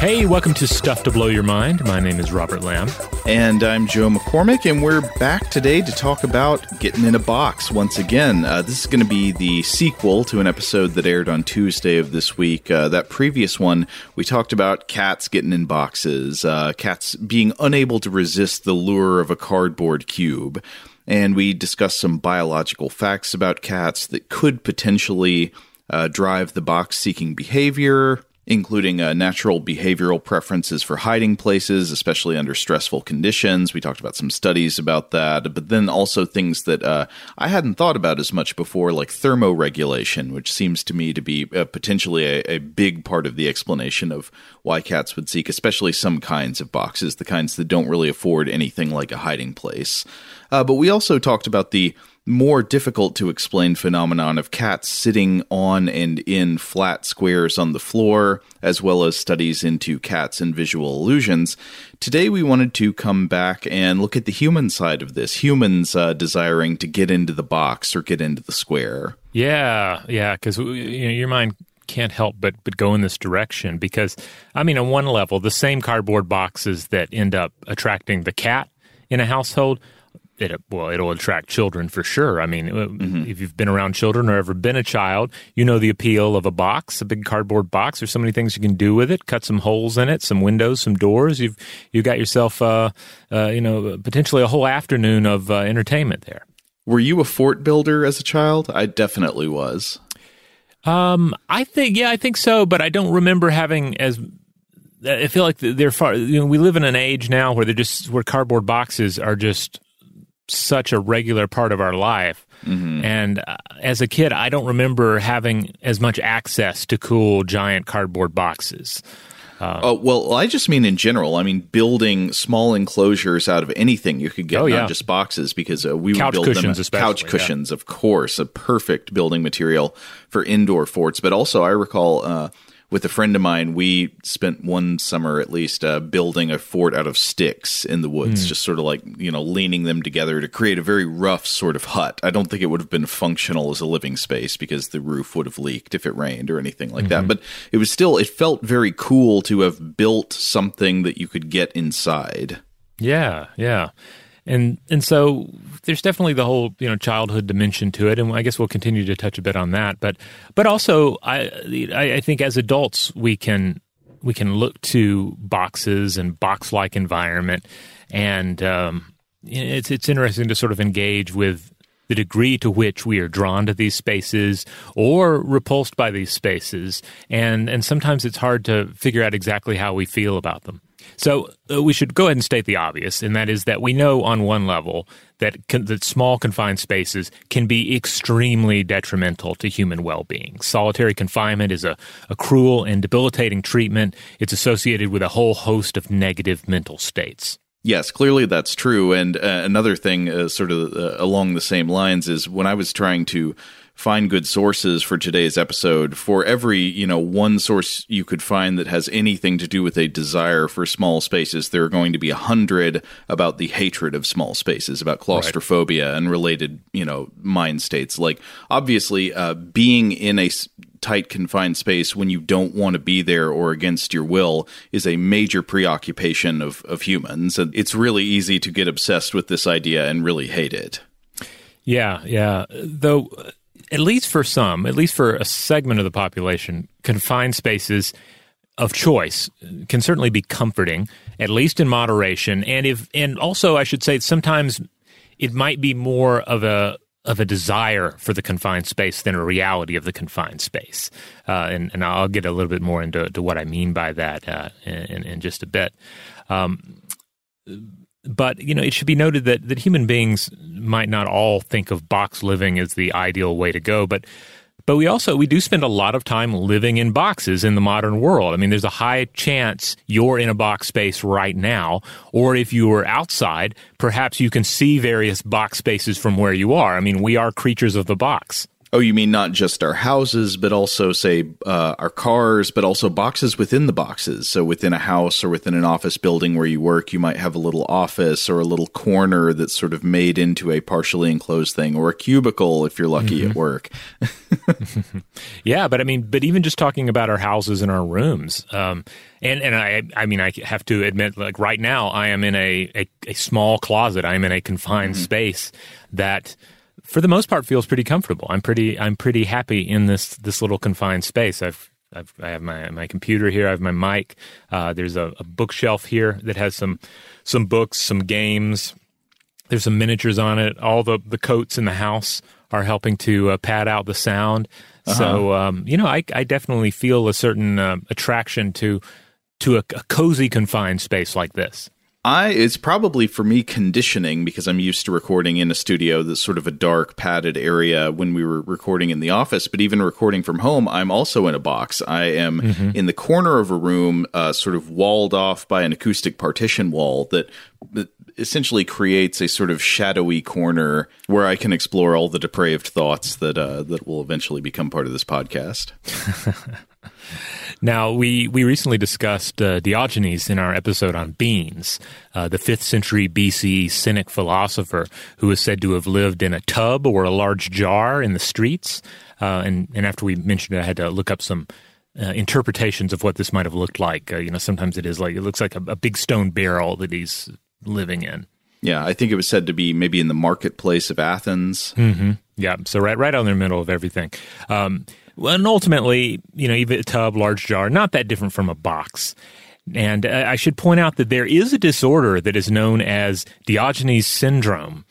Hey, welcome to Stuff to Blow Your Mind. My name is Robert Lamb. And I'm Joe McCormick, and we're back today to talk about getting in a box once again. Uh, this is going to be the sequel to an episode that aired on Tuesday of this week. Uh, that previous one, we talked about cats getting in boxes, uh, cats being unable to resist the lure of a cardboard cube. And we discussed some biological facts about cats that could potentially uh, drive the box seeking behavior, including uh, natural behavioral preferences for hiding places, especially under stressful conditions. We talked about some studies about that, but then also things that uh, I hadn't thought about as much before, like thermoregulation, which seems to me to be uh, potentially a, a, big part of the explanation of why cats would seek, especially some kinds of boxes, the kinds that don't really afford anything like a hiding place. Uh, but we also talked about the more difficult to explain phenomenon of cats sitting on and in flat squares on the floor, as well as studies into cats and visual illusions. Today, we wanted to come back and look at the human side of this humans uh, desiring to get into the box or get into the square. Yeah, yeah, because you know, your mind can't help but but go in this direction because I mean on one level the same cardboard boxes that end up attracting the cat in a household it well it'll attract children for sure. I mean uh, mm-hmm. if you've been around children or ever been a child you know the appeal of a box a big cardboard box. There's so many things you can do with it. Cut some holes in it some windows some doors. You've you got yourself uh, uh, you know potentially a whole afternoon of uh, entertainment there. Were you a fort builder as a child? I definitely was. Um i think yeah i think so but i don't remember having as I feel like they're far. You know, we live in an age now where they're just where cardboard boxes are just such a regular part of our life. Mm-hmm. And uh, as a kid, I don't remember having as much access to cool giant cardboard boxes. Uh, oh well, I just mean in general. I mean building small enclosures out of anything you could get, oh, yeah. not just boxes, because uh, we couch would build them. Couch cushions, yeah. of course, a perfect building material for indoor forts. But also, I recall uh, with a friend of mine, we spent one summer at least uh, building a fort out of sticks in the woods, mm. just sort of like, you know, leaning them together to create a very rough sort of hut. I don't think it would have been functional as a living space because the roof would have leaked if it rained or anything like mm-hmm. that. But it was still, it felt very cool to have built something that you could get inside. Yeah, yeah. And and so there's definitely the whole you know childhood dimension to it, and I guess we'll continue to touch a bit on that. But but also I I think as adults we can we can look to boxes and box like environment, and um, it's it's interesting to sort of engage with the degree to which we are drawn to these spaces or repulsed by these spaces, and and sometimes it's hard to figure out exactly how we feel about them. So uh, we should go ahead and state the obvious, and that is that we know on one level that con- that small confined spaces can be extremely detrimental to human well-being. Solitary confinement is a, a cruel and debilitating treatment. It's associated with a whole host of negative mental states. Yes, clearly that's true. And uh, another thing, uh, sort of uh, along the same lines, is when I was trying to find good sources for today's episode, for every, you know, one source you could find that has anything to do with a desire for small spaces, there are going to be a hundred about the hatred of small spaces, about claustrophobia right. and related, you know, mind states. Like, obviously, uh, being in a tight confined space when you don't want to be there or against your will is a major preoccupation of, of humans and it's really easy to get obsessed with this idea and really hate it yeah yeah though at least for some, at least for a segment of the population, confined spaces of choice can certainly be comforting, at least in moderation. And if, and also, I should say, sometimes it might be more of a of a desire for the confined space than a reality of the confined space. Uh, and, and I'll get a little bit more into what I mean by that uh, in, in, just a bit. Um, but you know, it should be noted that that human beings might not all think of box living as the ideal way to go, but but we also we do spend a lot of time living in boxes in the modern world. I mean, there's a high chance you're in a box space right now, or if you were outside, perhaps you can see various box spaces from where you are. I mean, we are creatures of the box. Oh, you mean not just our houses, but also, say, uh, our cars, but also boxes within the boxes. So within a house or within an office building where you work, you might have a little office or a little corner that's sort of made into a partially enclosed thing, or a cubicle if you're lucky mm-hmm. at work. yeah, but I mean, but even just talking about our houses and our rooms, um, and and I I mean I have to admit, like right now, I am in a a, a small closet. I am in a confined mm-hmm. space that for the most part feels pretty comfortable. I'm pretty I'm pretty happy in this this little confined space. I've I've, I have my my computer here. I have my mic. Uh, there's a, a, bookshelf here that has some some books, some games. There's some miniatures on it. All the the coats in the house are helping to uh, pad out the sound. Uh-huh. So um, you know, I I definitely feel a certain uh, attraction to to a, a cozy confined space like this. I it's probably for me conditioning because I'm used to recording in a studio that's sort of a dark padded area when we were recording in the office. But even recording from home, I'm also in a box. I am mm-hmm. in the corner of a room, uh, sort of walled off by an acoustic partition wall that, that essentially creates a sort of shadowy corner where I can explore all the depraved thoughts that uh, that will eventually become part of this podcast. Now, we, we recently discussed uh, Diogenes in our episode on beans, uh, the 5th century BC Cynic philosopher who is said to have lived in a tub or a large jar in the streets. Uh, and, and after we mentioned it, I had to look up some uh, interpretations of what this might have looked like. Uh, you know, sometimes it is like, it looks like a, a big stone barrel that he's living in. Yeah, I think it was said to be maybe in the marketplace of Athens. Mm-hmm. Yeah, so right, right on the middle of everything. Um, and ultimately, you know, even a tub, large jar, not that different from a box. And uh, I should point out that there is a disorder that is known as Diogenes syndrome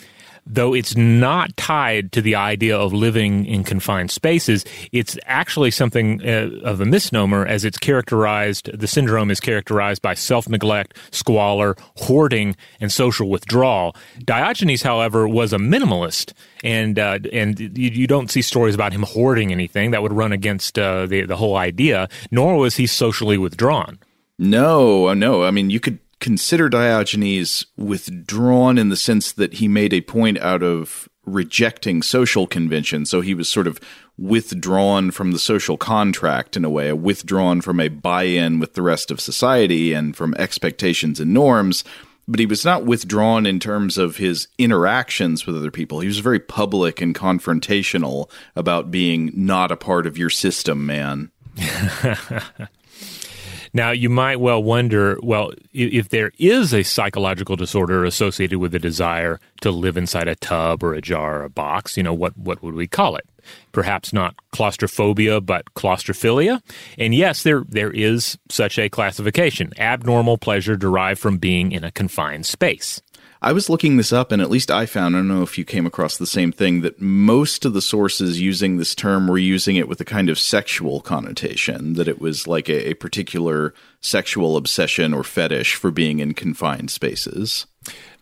though it's not tied to the idea of living in confined spaces, it's actually something uh, of a misnomer as it's characterized, the syndrome is characterized by self neglect, squalor, hoarding, and social withdrawal. Diogenes, however, was a minimalist. And uh, and you, you, don't see stories about him hoarding anything that would run against uh, the the whole idea. Nor was he socially withdrawn. No, no. I mean, you could consider Diogenes withdrawn in the sense that he made a point out of rejecting social convention. So he was sort of withdrawn from the social contract in a way, withdrawn from a buy in with the rest of society and from expectations and norms. But he was not withdrawn in terms of his interactions with other people. He was very public and confrontational about being not a part of your system, man. Now, you might well wonder well, if there is a psychological disorder associated with a desire to live inside a tub or a jar or a box, you know, what, what would we call it? Perhaps not claustrophobia, but claustrophilia. And yes, there, there is such a classification abnormal pleasure derived from being in a confined space. I was looking this up, and at least I found, I don't know if you came across the same thing, that most of the sources using this term were using it with a kind of sexual connotation, that it was like a, a particular sexual obsession or fetish for being in confined spaces.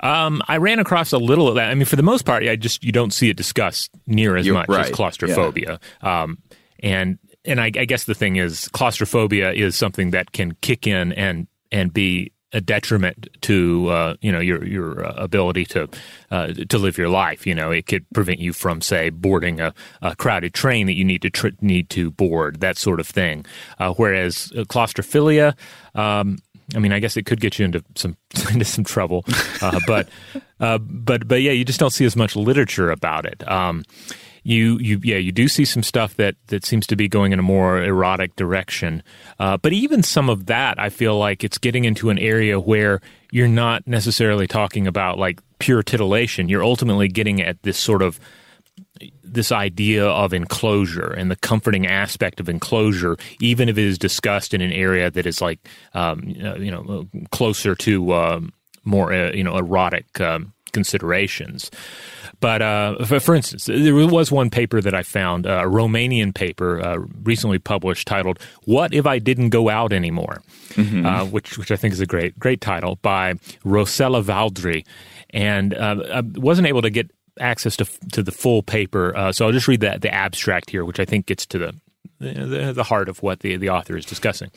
Um, I ran across a little of that. I mean, for the most part, I just you don't see it discussed near as You're much right. as claustrophobia. Yeah. Um, and and I, I guess the thing is, claustrophobia is something that can kick in and and be a detriment to uh, you know your your uh, ability to uh, to live your life. You know, it could prevent you from, say, boarding a, a crowded train that you need to tr- need to board, that sort of thing. Uh, whereas uh, claustrophilia, um, I mean, I guess it could get you into some into some trouble, uh, but but but yeah, you just don't see as much literature about it. Um, you you yeah you do see some stuff that that seems to be going in a more erotic direction. Uh, but even some of that i feel like it's getting into an area where you're not necessarily talking about like pure titillation. You're ultimately getting at this sort of this idea of enclosure and the comforting aspect of enclosure, even if it is discussed in an area that is like, um, you know, closer to um, more, uh, you know, erotic um, considerations. But uh, for, for, instance, there was one paper that I found, a Romanian paper uh, recently published titled "What If I Didn't Go Out Anymore," mm-hmm. uh, which which I think is a great great title by Rossella Valdrè, and uh, I wasn't able to get access to to the full paper, uh, so I'll just read the the abstract here, which I think gets to the the, the heart of what the, the author is discussing.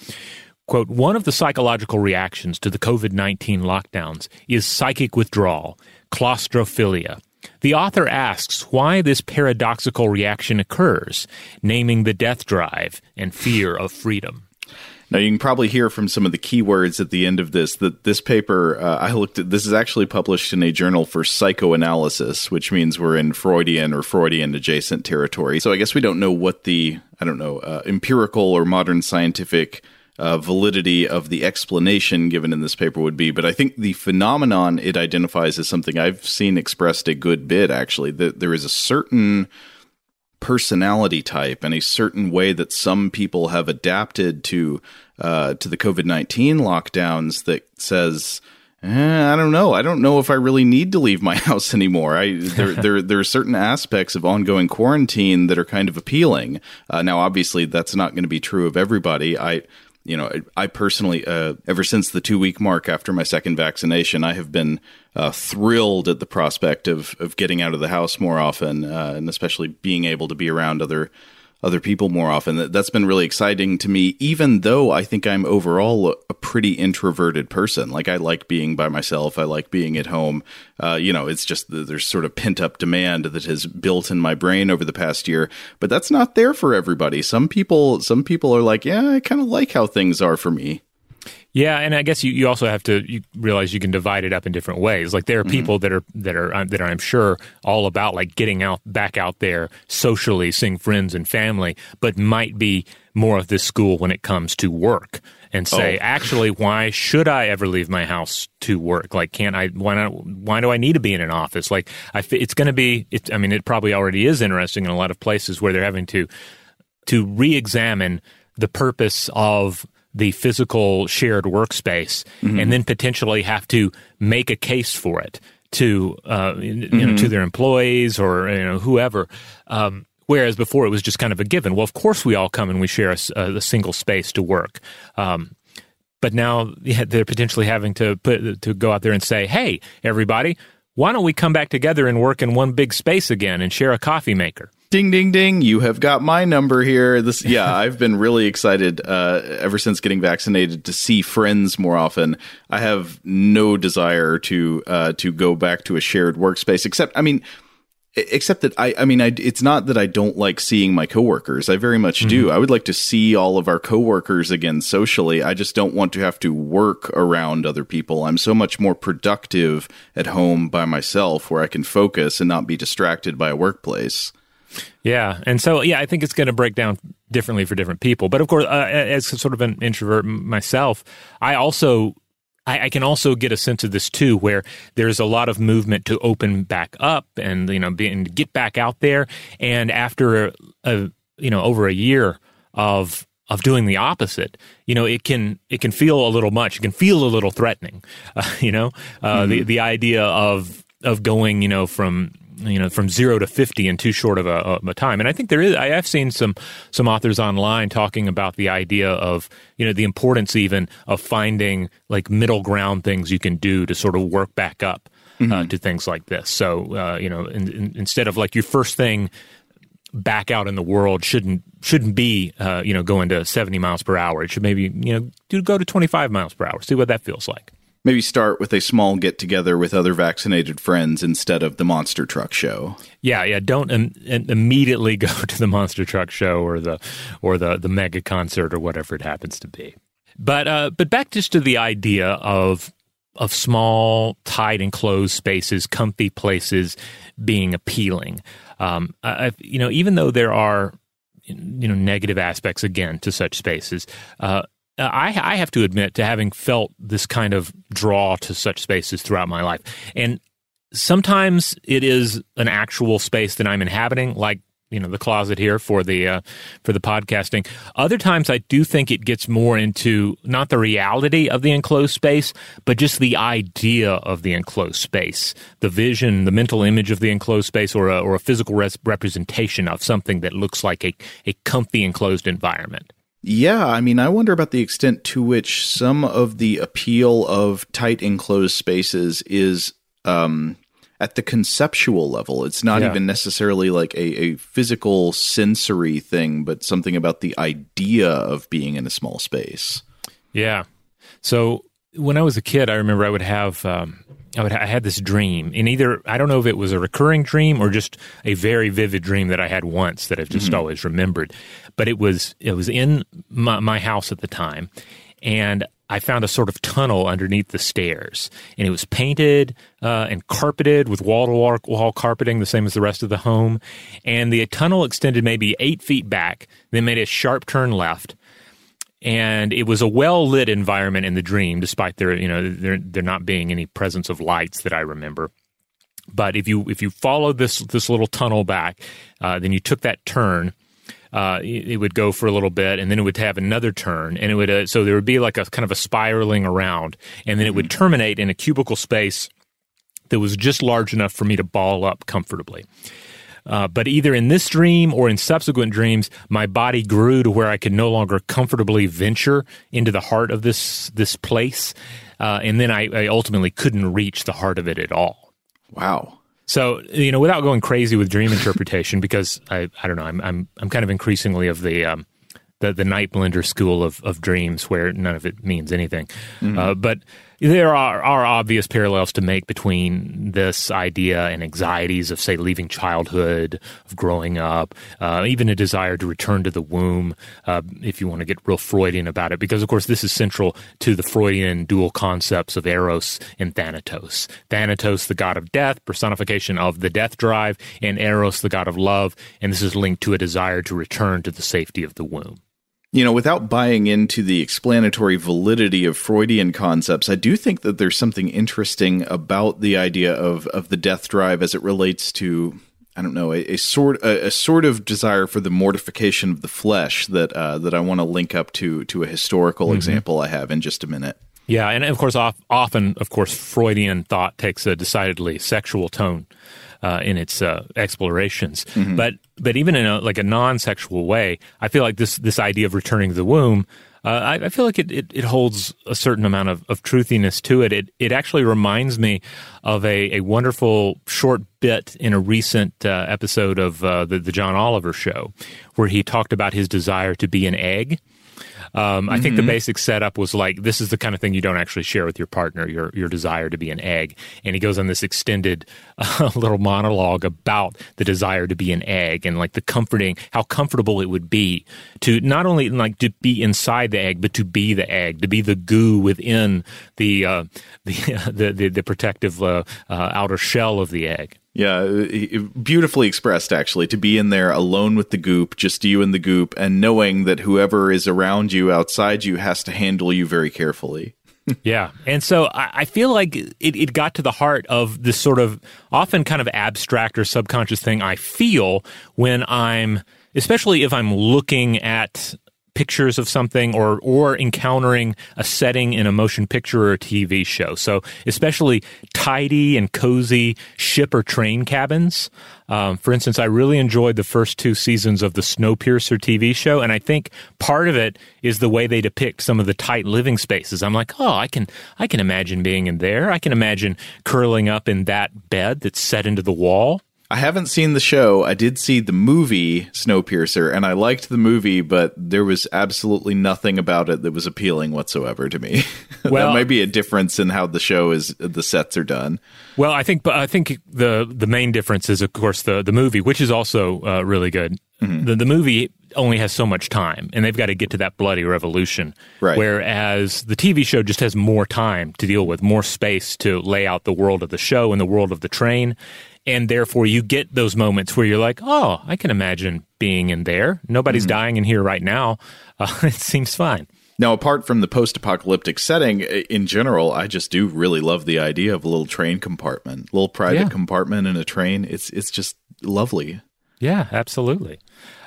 Quote, one of the psychological reactions to the COVID 19 lockdowns is psychic withdrawal, claustrophilia. The author asks why this paradoxical reaction occurs, naming the death drive and fear of freedom. Now you can probably hear from some of the keywords at the end of this that this paper uh, I looked at. This is actually published in a journal for psychoanalysis, which means we're in Freudian or Freudian adjacent territory. So I guess we don't know what the I don't know uh, empirical or modern scientific uh, validity of the explanation given in this paper would be. But I think the phenomenon it identifies as something I've seen expressed a good bit, actually, that there is a certain personality type and a certain way that some people have adapted to uh, to the COVID nineteen lockdowns that says. Eh, I don't know. I don't know if I really need to leave my house anymore. I there there there are certain aspects of ongoing quarantine that are kind of appealing. Uh, now, obviously, that's not going to be true of everybody. I you know, I, personally, uh, ever since the two week mark after my second vaccination, I have been uh, thrilled at the prospect of of getting out of the house more often, uh, and especially being able to be around other other people more often. That's been really exciting to me, even though I think I'm overall a pretty introverted person. Like I like being by myself. I like being at home. Uh, you know, it's just there's sort of pent up demand that has built in my brain over the past year, but that's not there for everybody. Some people, some people are like, yeah, I kind of like how things are for me. Yeah, and I guess you, you also have to you realize you can divide it up in different ways. Like there are mm-hmm. people that are that are um, that are I'm sure all about like getting out back out there socially, seeing friends and family, but might be more of this school when it comes to work and say, oh. actually, why should I ever leave my house to work? Like, can't I? Why not? Why do I need to be in an office? Like, I, it's going to be. It, I mean, it probably already is interesting in a lot of places where they're having to to re-examine the purpose of the physical shared workspace mm-hmm. and then potentially have to make a case for it to uh, you mm-hmm. know to their employees or you know whoever. Um, whereas before it was just kind of a given. Well, of course we all come and we share a, a single space to work. Um, but now they're potentially having to put to go out there and say, "Hey, everybody, why don't we come back together and work in one big space again and share a coffee maker?" Ding ding ding you have got my number here this yeah i've been really excited uh, ever since getting vaccinated to see friends more often i have no desire to uh, to go back to a shared workspace except i mean except that I, I mean, I, it's not that I don't like seeing my coworkers. I very much mm-hmm. do. I would like to see all of our coworkers again socially. I just don't want to have to work around other people. I'm so much more productive at home by myself where I can focus and not be distracted by a workplace. Yeah, and so yeah, I think it's going to break down differently for different people. But of course, uh, as sort of an introvert myself, I also I, I, can also get a sense of this too, where there's a lot of movement to open back up and you know be, and get back out there. And after a, a, you know over a year of of doing the opposite, you know it can it can feel a little much. It can feel a little threatening. Uh, you know uh, mm-hmm. the the idea of of going you know from you know from zero to 50 in too short of a, a, time. And i think there is i have seen some some authors online talking about the idea of you know the importance even of finding like middle ground things you can do to sort of work back up uh, mm-hmm. uh, to things like this. So uh, you know in, in, instead of like your first thing back out in the world shouldn't shouldn't be uh, you know going to 70 miles per hour. It should maybe you know do go to 25 miles per hour see what that feels like Maybe start with a small get together with other vaccinated friends instead of the monster truck show. Yeah, yeah. Don't Im- immediately go to the monster truck show or the or the the mega concert or whatever it happens to be. But uh, but back just to the idea of of small, tight, enclosed spaces, comfy places being appealing. Um, I, you know, even though there are you know negative aspects again to such spaces, uh, uh, I, I have to admit to having felt this kind of draw to such spaces throughout my life. And sometimes it is an actual space that I'm inhabiting, like you know the closet here for the uh, for the podcasting. Other times, I do think it gets more into not the reality of the enclosed space, but just the idea of the enclosed space, the vision, the mental image of the enclosed space, or a, or a physical res- representation of something that looks like a a comfy enclosed environment. Yeah, I mean, I wonder about the extent to which some of the appeal of tight enclosed spaces is um, at the conceptual level. It's not yeah. even necessarily like a, a, physical sensory thing, but something about the idea of being in a small space. Yeah. So when I was a kid, I remember I would have. Um, I, would, I had this dream, and either I don't know if it was a recurring dream or just a very vivid dream that I had once that I've just mm-hmm. always remembered but it was it was in my, my house at the time, and I found a sort of tunnel underneath the stairs, and it was painted uh, and carpeted with wall to wall carpeting, the same as the rest of the home. And the tunnel extended maybe eight feet back, then made a sharp turn left. And it was a well lit environment in the dream, despite there, you know, there, there not being any presence of lights that I remember. But if you if you followed this this little tunnel back, uh, then you took that turn uh, it would go for a little bit and then it would have another turn and it would uh, so there would be like a kind of a spiraling around and then it would mm-hmm. terminate in a cubicle space that was just large enough for me to ball up comfortably. Uh, but either in this dream or in subsequent dreams, my body grew to where I could no longer comfortably venture into the heart of this this place, uh, and then I, I ultimately couldn't reach the heart of it at all. Wow. So you know, without going crazy with dream interpretation, because I I don't know, I'm I'm I'm kind of increasingly of the um, the the night blender school of of dreams where none of it means anything, mm-hmm. uh, but there are, are obvious parallels to make between this idea and anxieties of, say, leaving childhood, of growing up, uh, even a desire to return to the womb, uh, if you want to get real Freudian about it, because, of course, this is central to the Freudian dual concepts of Eros and Thanatos. Thanatos, the god of death, personification of the death drive, and Eros, the god of love, and this is linked to a desire to return to the safety of the womb. You know, without buying into the explanatory validity of Freudian concepts, I do think that there's something interesting about the idea of of the death drive as it relates to I don't know a, a sort a, a, sort of desire for the mortification of the flesh that uh, that I want to link up to to a historical mm-hmm. example I have in just a minute. Yeah, and of course, often, of course, Freudian thought takes a decidedly sexual tone uh, in its uh, explorations. Mm-hmm. But but even in a, like a non-sexual way, I feel like this this idea of returning to the womb. Uh, I, I, feel like it, it, it, holds a certain amount of, of truthiness to it. It it actually reminds me of a, a wonderful short bit in a recent uh, episode of uh, the the John Oliver show, where he talked about his desire to be an egg. Um, I mm-hmm. think the mm-hmm. basic setup was like this is the kind of thing you don't actually share with your partner, your your desire to be an egg. And he goes on this extended uh, little monologue about the desire to be an egg and like the comforting, how comfortable it would be to not only like to be inside the egg, but to be the egg, to be the goo within the uh, the, the, the, the protective uh, uh, outer shell of the egg. Yeah, uh, beautifully expressed, actually, to be in there alone with the goop, just you and the goop, and knowing that whoever is around you, outside you, has to handle you very carefully. yeah. And so I, I feel like it, it got to the heart of this sort of often kind of abstract or subconscious thing I feel when I'm, especially if I'm looking at pictures of something or or encountering a setting in a motion picture or a TV show. So especially tidy and cozy ship or train cabins. Um, for instance, I really enjoyed the first two seasons of the Snowpiercer TV show, and I think part of it is the way they depict some of the tight living spaces. I'm like, oh, I can I can imagine being in there. I can imagine curling up in that bed that's set into the wall. I haven't seen the show. I did see the movie Snowpiercer, and I liked the movie, but there was absolutely nothing about it that was appealing whatsoever to me. Well, that might be a difference in how the show is. The sets are done. Well, I think, but I think the the main difference is, of course, the the movie, which is also uh, really good. Mm-hmm. The the movie only has so much time, and they've got to get to that bloody revolution. Right. Whereas the TV show just has more time to deal with, more space to lay out the world of the show and the world of the train and therefore you get those moments where you're like, oh, I can imagine being in there. Nobody's mm-hmm. dying in here right now. Uh, it seems fine. Now, apart from the post apocalyptic setting, in general, I just do really love the idea of a little train compartment, little private yeah. compartment in a train. It's it's just lovely. Yeah, absolutely.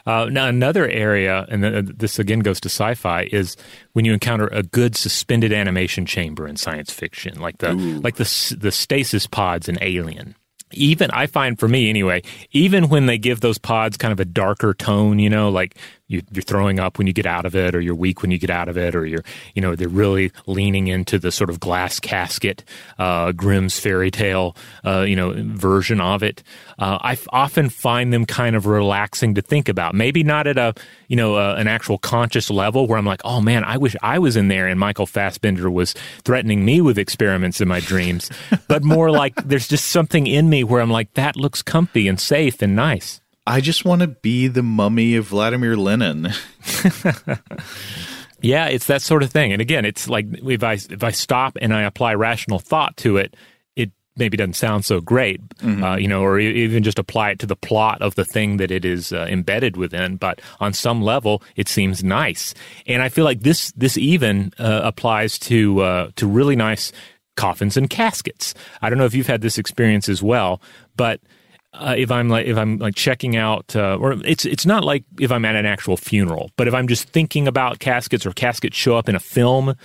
Uh, now, another area, and this again goes to sci-fi, is when you encounter a good suspended animation chamber in science fiction, like the Ooh. like the the stasis pods in Alien even I find for me anyway, even when they give those pods kind of a darker tone, you know, like you, are throwing up when you get out of it, or you're weak when you get out of it, or you're, you know, they're really leaning into the sort of glass casket, uh, Grimm's fairy tale, uh, you know, version of it. Uh, I often find them kind of relaxing to think about. Maybe not at a, you know, uh, an actual conscious level where I'm like, oh man, I wish I was in there and Michael Fassbender was threatening me with experiments in my dreams, but more like there's just something in me where I'm like, that looks comfy and safe and nice. I just want to be the mummy of Vladimir Lenin. yeah, it's that sort of thing. And again, it's like if I if I stop and I apply rational thought to it, it maybe doesn't sound so great, mm-hmm. uh, you know, or even just apply it to the plot of the thing that it is uh, embedded within. But on some level, it seems nice, and I feel like this this even uh, applies to uh, to really nice coffins and caskets. I don't know if you've had this experience as well, but uh, if I'm like if I'm like checking out, uh, or it's it's not like if I'm at an actual funeral, but if I'm just thinking about caskets or caskets show up in a film,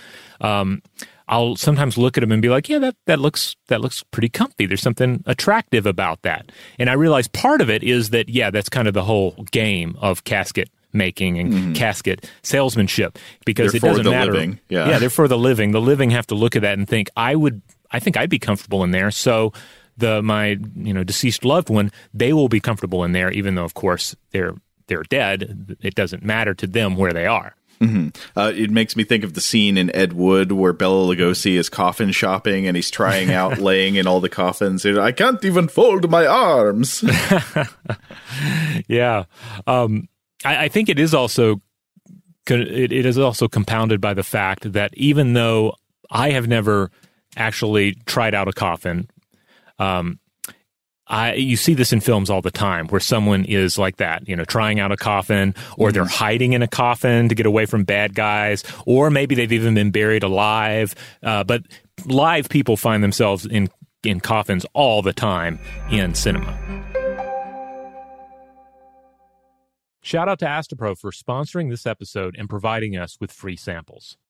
um, I'll sometimes look at them and be like, yeah, that that looks that looks pretty comfy. There's something attractive about that, and I realize part of it is that yeah, that's kind of the whole game of casket making and mm-hmm. casket salesmanship because they're it doesn't matter. Living. Yeah. yeah, they're for the living. The living have to look at that and think, I would, I think I'd be comfortable in there. So the my you know deceased loved one, they will be comfortable in there, even though of course they're they're dead. It doesn't matter to them where they are. Mm-hmm. Uh, it makes me think of the scene in Ed Wood where Bela Lugosi is coffin shopping and he's trying out laying in all the coffins. I can't even fold my arms. yeah, um, I, I, think it is also it, it is also compounded by the fact that even though I have never actually tried out a coffin um, I, you see this in films all the time where someone is like that, you know, trying out a coffin or they're mm-hmm. hiding in a coffin to get away from bad guys, or maybe they've even been buried alive. Uh, but live people find themselves in, in coffins all the time in cinema. Shout out to Astepro for sponsoring this episode and providing us with free samples.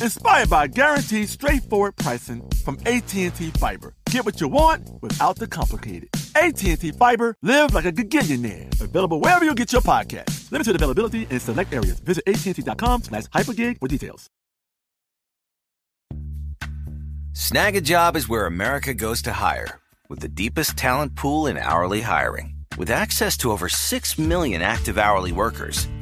inspired by guaranteed straightforward pricing from AT&T Fiber. Get what you want without the complicated. AT&T Fiber, live like a gigillionaire. Available wherever you get your podcast. Limited availability in select areas. Visit AT&T.com slash hypergig for details. Snagajob is where America goes to hire, with the deepest talent pool in hourly hiring. With access to over 6 million active hourly workers,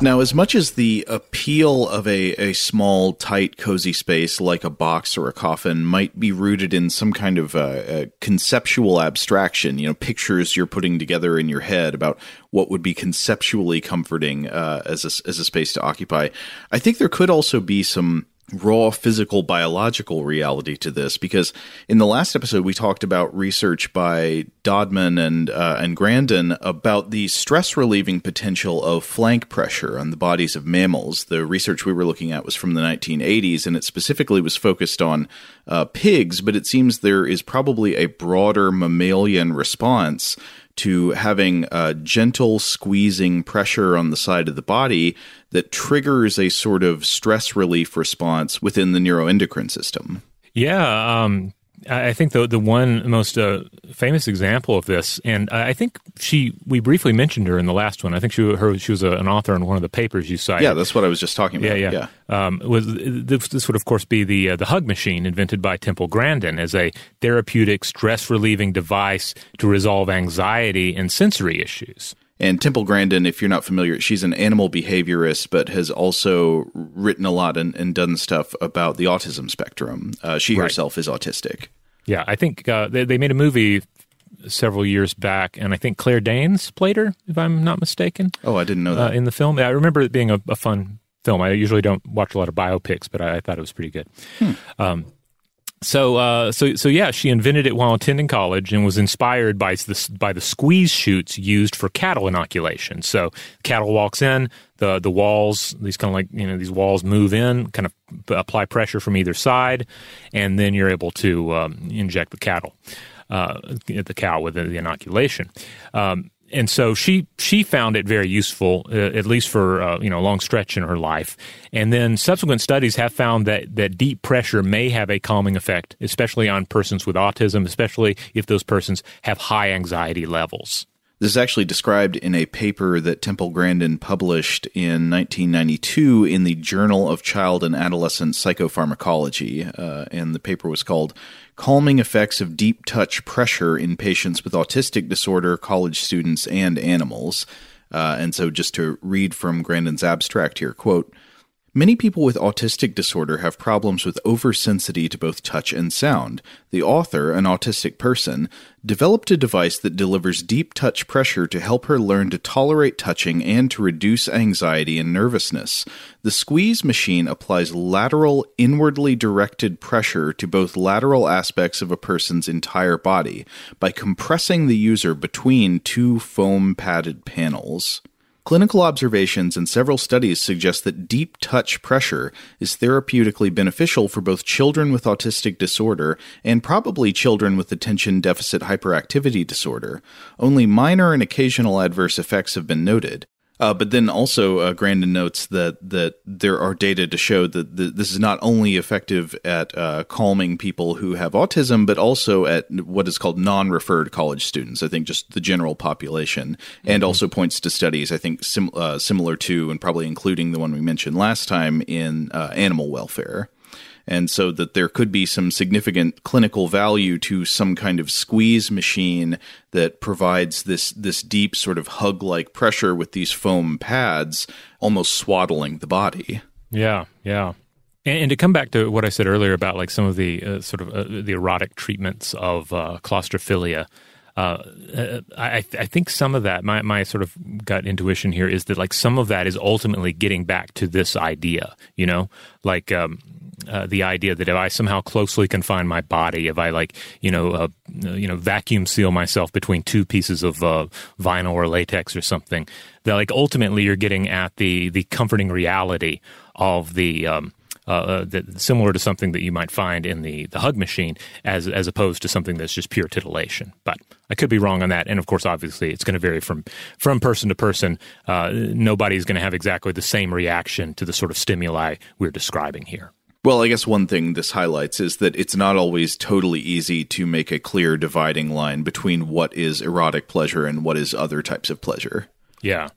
Now, as much as the appeal of a, a small, tight, cozy space like a box or a coffin might be rooted in some kind of uh, conceptual abstraction, you know, pictures you're putting together in your head about what would be conceptually comforting uh, as, a, as a space to occupy, I think there could also be some raw physical biological reality to this because in the last episode we talked about research by Dodman and uh, and Grandin about the stress relieving potential of flank pressure on the bodies of mammals. The research we were looking at was from the 1980s and it specifically was focused on uh, pigs, but it seems there is probably a broader mammalian response to having a gentle squeezing pressure on the side of the body that triggers a sort of stress relief response within the neuroendocrine system. Yeah, um, I think the the one most uh, famous example of this, and I think she we briefly mentioned her in the last one. I think she her she was a, an author on one of the papers you cited. Yeah, that's what I was just talking about. Yeah, yeah. yeah. Um, was this, this, would of course be the uh, the hug machine invented by Temple Grandin as a therapeutic stress relieving device to resolve anxiety and sensory issues. And Temple Grandin, if you're not familiar, she's an animal behaviorist, but has also written a lot and, and done stuff about the autism spectrum. Uh, she right. herself is autistic. Yeah, I think uh, they, they made a movie several years back, and I think Claire Danes played her, if I'm not mistaken. Oh, I didn't know that. Uh, in the film. I remember it being a, a, fun film. I usually don't watch a lot of biopics, but I, I thought it was pretty good. Hmm. Um, so, uh, so, so yeah, she invented it while attending college and was inspired by the by the squeeze chutes used for cattle inoculation. So, cattle walks in, the the walls, these kind of like you know these walls move in, kind of apply pressure from either side, and then you're able to um, inject the cattle, uh, the cow with the inoculation. Um, and so she she found it very useful, uh, at least for uh, you know a long stretch in her life. And then subsequent studies have found that that deep pressure may have a calming effect, especially on persons with autism, especially if those persons have high anxiety levels. This is actually described in a paper that Temple Grandin published in 1992 in the Journal of Child and Adolescent Psychopharmacology. Uh, and the paper was called Calming Effects of Deep Touch Pressure in Patients with Autistic Disorder, College Students, and Animals. Uh, and so, just to read from Grandin's abstract here, quote, Many people with autistic disorder have problems with oversensitivity to both touch and sound. The author, an autistic person, developed a device that delivers deep touch pressure to help her learn to tolerate touching and to reduce anxiety and nervousness. The squeeze machine applies lateral, inwardly directed pressure to both lateral aspects of a person's entire body by compressing the user between two foam padded panels. Clinical observations and several studies suggest that deep touch pressure is therapeutically beneficial for both children with autistic disorder and probably children with attention deficit hyperactivity disorder. Only minor and occasional adverse effects have been noted. Uh, but then also, uh, Grandin notes that that there are data to show that the, this is not only effective at uh, calming people who have autism, but also at what is called non-referred college students. I think just the general population, mm-hmm. and also points to studies I think sim- uh, similar to, and probably including the one we mentioned last time in uh, animal welfare and so that there could be some significant clinical value to some kind of squeeze machine that provides this this deep sort of hug like pressure with these foam pads almost swaddling the body. Yeah, yeah. And, to come back to what I said earlier about like some of the uh, sort of uh, the erotic treatments of uh, claustrophilia, uh, uh, I, I, think some of that, my, my sort of gut intuition here is that like some of that is ultimately getting back to this idea, you know, like um, uh, the idea that if I somehow closely confine my body, if I like, you know, uh, you know, vacuum seal myself between two pieces of uh, vinyl or latex or something, that like ultimately you're getting at the the comforting reality of the. Um, uh, uh, that similar to something that you might find in the, the hug machine, as as opposed to something that's just pure titillation. But I could be wrong on that, and of course, obviously, it's going to vary from from person to person. Uh, nobody's going to have exactly the same reaction to the sort of stimuli we're describing here. Well, I guess one thing this highlights is that it's not always totally easy to make a clear dividing line between what is erotic pleasure and what is other types of pleasure. Yeah.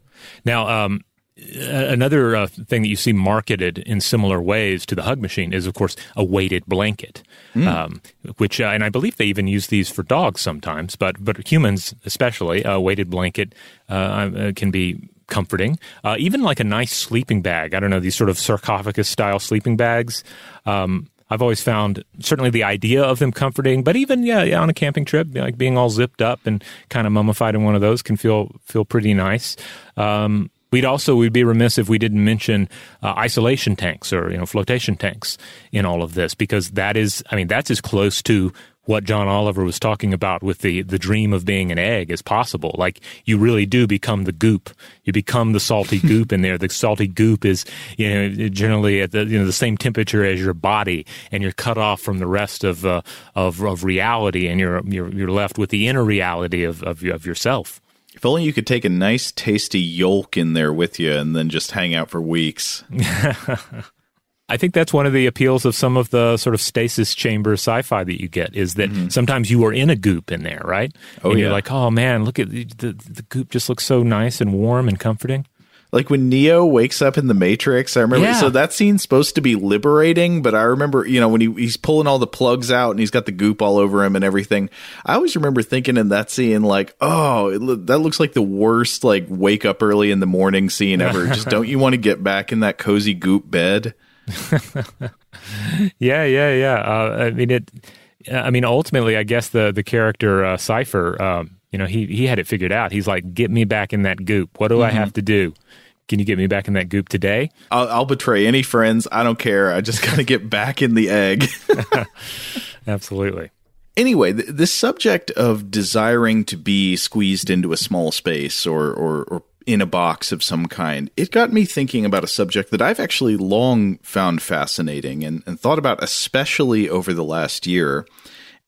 Now, um, another uh, thing that you see marketed in similar ways to the hug machine is, of course, a weighted blanket, mm. um, which, uh, and I believe they even use these for dogs sometimes, but but humans especially, a weighted blanket uh, uh can be comforting. Uh, even like a nice sleeping bag. I don't know these sort of sarcophagus style sleeping bags. Um, I've always found certainly the idea of them comforting, but even yeah, yeah, on a camping trip, like being all zipped up and kind of mummified in one of those can feel feel pretty nice. Um, we'd also we'd be remiss if we didn't mention uh, isolation tanks or you know flotation tanks in all of this because that is I mean that's as close to what John Oliver was talking about with the the dream of being an egg is possible. Like you really do become the goop. You become the salty goop in there. The salty goop is you know generally at the you know the same temperature as your body, and you're cut off from the rest of uh, of, of reality, and you're you're you're left with the inner reality of of, of yourself. If only you could take a nice, tasty yolk in there with you, and then just hang out for weeks. I think that's one of the appeals of some of the sort of stasis chamber sci-fi that you get is that mm-hmm. sometimes you are in a goop in there, right? Oh, and you're like, oh man, look at the, the, the goop just looks so nice and warm and comforting. Like when Neo wakes up in the Matrix, I remember. Yeah. So that scene's supposed to be liberating, but I remember, you know, when he, he's pulling all the plugs out and he's got the goop all over him and everything. I always remember thinking in that scene, like, oh, it, that looks like the worst, like, wake up early in the morning scene ever. Just don't you want to get back in that cozy goop bed? yeah, yeah, yeah. Uh, I mean, it. I mean, ultimately, I guess the the character uh, Cypher, um, you know, he he had it figured out. He's like, "Get me back in that goop. What do mm-hmm. I have to do? Can you get me back in that goop today?" I'll, I'll betray any friends. I don't care. I just got to get back in the egg. Absolutely. Anyway, th- this subject of desiring to be squeezed into a small space or, or, or in a box of some kind, it got me thinking about a subject that I've actually long found fascinating and, and thought about especially over the last year.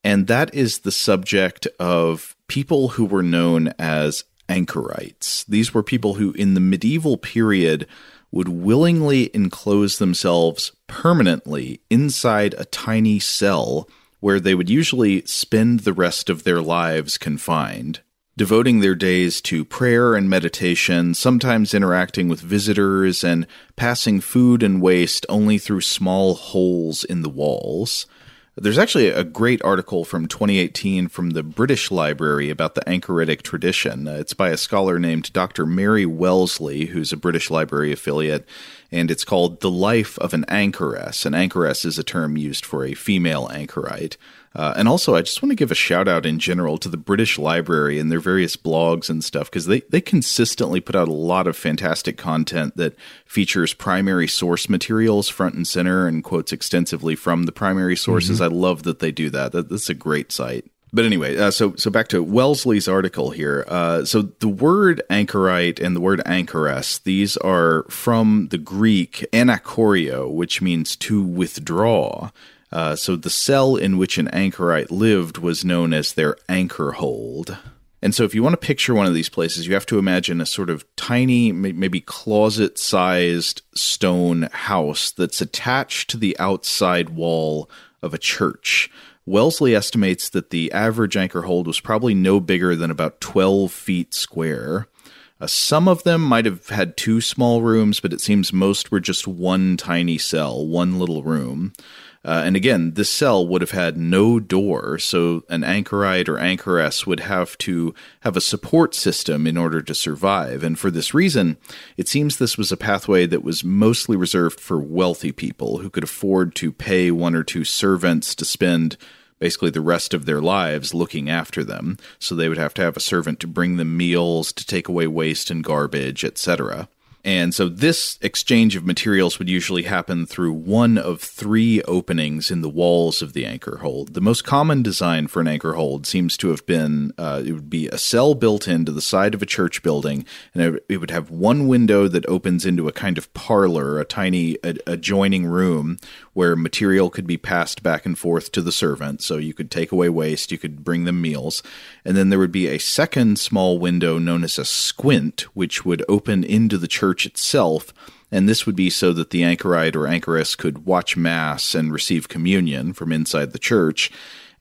And that is the subject of people who were known as anchorites. These were people who, in the medieval period, would willingly enclose themselves permanently inside a tiny cell where they would usually spend the rest of their lives confined, devoting their days to prayer and meditation, sometimes interacting with visitors and passing food and waste only through small holes in the walls. There's actually a great article from 2018 from the British Library about the anchoritic tradition. Uh, it's by a scholar named Dr. Mary Wellesley, who's a British Library affiliate, and it's called The Life of an Anchoress. An anchoress is a term used for a female anchorite. Uh, and also, I just want to give a shout out in general to the British Library and their various blogs and stuff because they, they consistently put out a lot of fantastic content that features primary source materials front and center and quotes extensively from the primary sources. Mm-hmm. I love that they do that. that. That's a great site. But anyway, uh, so so back to Wellesley's article here. Uh, so the word anchorite and the word anchoress, these are from the Greek anachorio, which means to withdraw. Uh, so the cell in which an anchorite lived was known as their anchor hold. And so if you want to picture one of these places, you have to imagine a sort of tiny, maybe closet sized stone house that's attached to the outside wall of a church. Wellesley estimates that the average anchor hold was probably no bigger than about 12 feet square. Uh, some of them might have had two small rooms, but it seems most were just one tiny cell, one little room. Uh, and again, this cell would have had no door, so an anchorite or anchoress would have to have a support system in order to survive. And for this reason, it seems this was a pathway that was mostly reserved for wealthy people who could afford to pay one or two servants to spend basically the rest of their lives looking after them. So they would have to have a servant to bring them meals, to take away waste and garbage, etc. And so this exchange of materials would usually happen through one of three openings in the walls of the anchor hold. The most common design for an anchor hold seems to have been uh, it would be a cell built into the side of a church building, and it would have one window that opens into a kind of parlor, a tiny adjoining room where material could be passed back and forth to the servant. So you could take away waste, you could bring them meals. And then there would be a second small window known as a squint, which would open into the church itself. And this would be so that the anchorite or anchoress could watch Mass and receive communion from inside the church.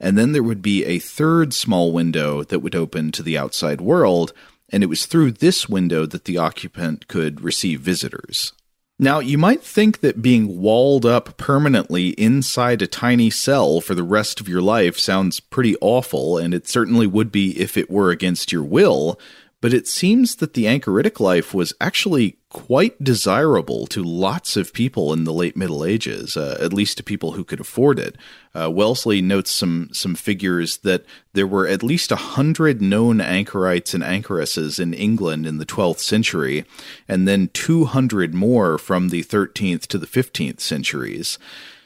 And then there would be a third small window that would open to the outside world. And it was through this window that the occupant could receive visitors. Now, you might think that being walled up permanently inside a tiny cell for the rest of your life sounds pretty awful, and it certainly would be if it were against your will, but it seems that the anchoritic life was actually quite desirable to lots of people in the late Middle Ages, uh, at least to people who could afford it. Uh, Wellesley notes some some figures that there were at least a hundred known anchorites and anchoresses in England in the 12th century, and then 200 more from the 13th to the 15th centuries.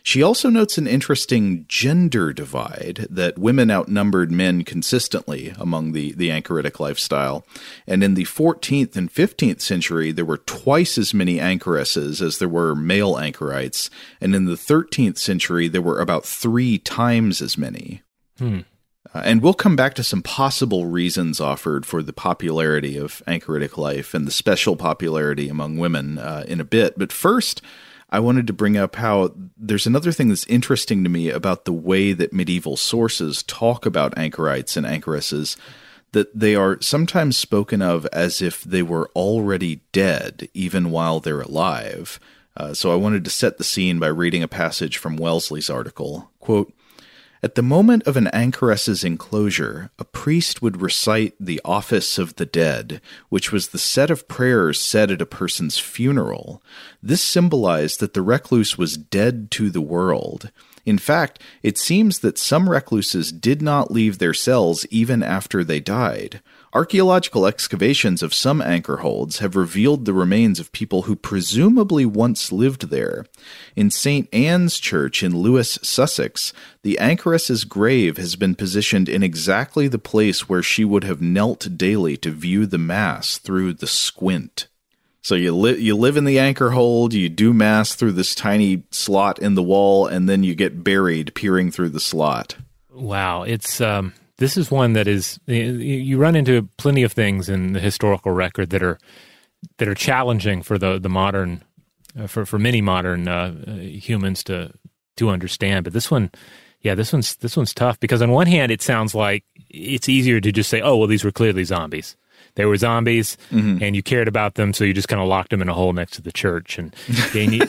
She also notes an interesting gender divide that women outnumbered men consistently among the, the anchoritic lifestyle. And in the 14th and 15th century, there were twice as many anchoresses as there were male anchorites. And in the 13th century, there were about three times as many. Hmm. Uh, and we'll come back to some possible reasons offered for the popularity of anchoritic life and the special popularity among women uh, in a bit. But first, I wanted to bring up how there's another thing that's interesting to me about the way that medieval sources talk about anchorites and anchoresses that they are sometimes spoken of as if they were already dead even while they're alive. Uh, so I wanted to set the scene by reading a passage from Wellesley's article. Quote, at the moment of an anchoress's enclosure, a priest would recite the Office of the Dead, which was the set of prayers said at a person's funeral. This symbolized that the recluse was dead to the world. In fact, it seems that some recluses did not leave their cells even after they died. Archaeological excavations of some anchor holds have revealed the remains of people who presumably once lived there. In St. Anne's Church in Lewes, Sussex, the anchoress's grave has been positioned in exactly the place where she would have knelt daily to view the Mass through the squint. So you live you live in the anchor hold, you do mass through this tiny slot in the wall, and then you get buried peering through the slot. Wow, it's um, this is one that is you run into plenty of things in the historical record that are that are challenging for the the modern uh, for for many modern uh, humans to to understand. But this one, yeah, this one's this one's tough because on one hand, it sounds like it's easier to just say, "Oh, well, these were clearly zombies." They were zombies, mm-hmm. and you cared about them, so you just kind of locked them in a hole next to the church, and and, you,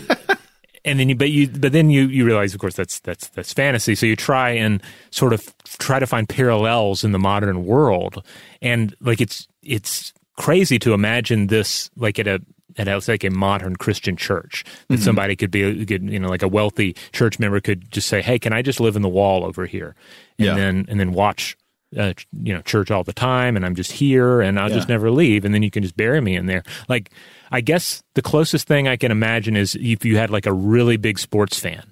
and then you, but you, but then you you realize, of course, that's that's that's fantasy. So you try and sort of try to find parallels in the modern world, and like it's it's crazy to imagine this like at a at a, like a modern Christian church that mm-hmm. somebody could be could, you know like a wealthy church member could just say, "Hey, can I just live in the wall over here?" and yeah. then and then watch uh, you know church all the time and I'm just here and I'll yeah. just never leave and then you can just bury me in there. Like I guess the closest thing I can imagine is if you had like a really big sports fan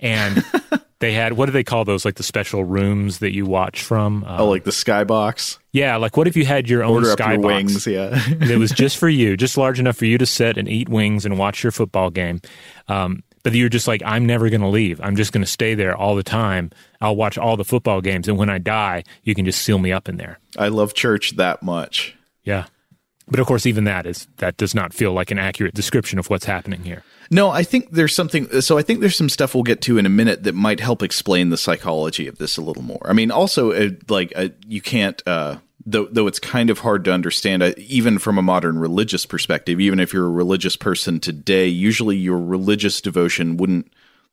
and they had what do they call those like the special rooms that you watch from? Um, oh like the skybox? Yeah like what if you had your own skybox? wings yeah. That was just for you just large enough for you to sit and eat wings and watch your football game. Um, but you're just like, I'm never going to leave. I'm just going to stay there all the time. I'll watch all the football games. And when I die, you can just seal me up in there. I love church that much. Yeah. But of course, even that is that does not feel like an accurate description of what's happening here. No, I think there's something. So I think there's some stuff we'll get to in a minute that might help explain the psychology of this a little more. I mean, also uh, like uh, you can't. Uh, though though it's kind of hard to understand uh, even from a modern religious perspective even if you're a religious person today usually your religious devotion wouldn't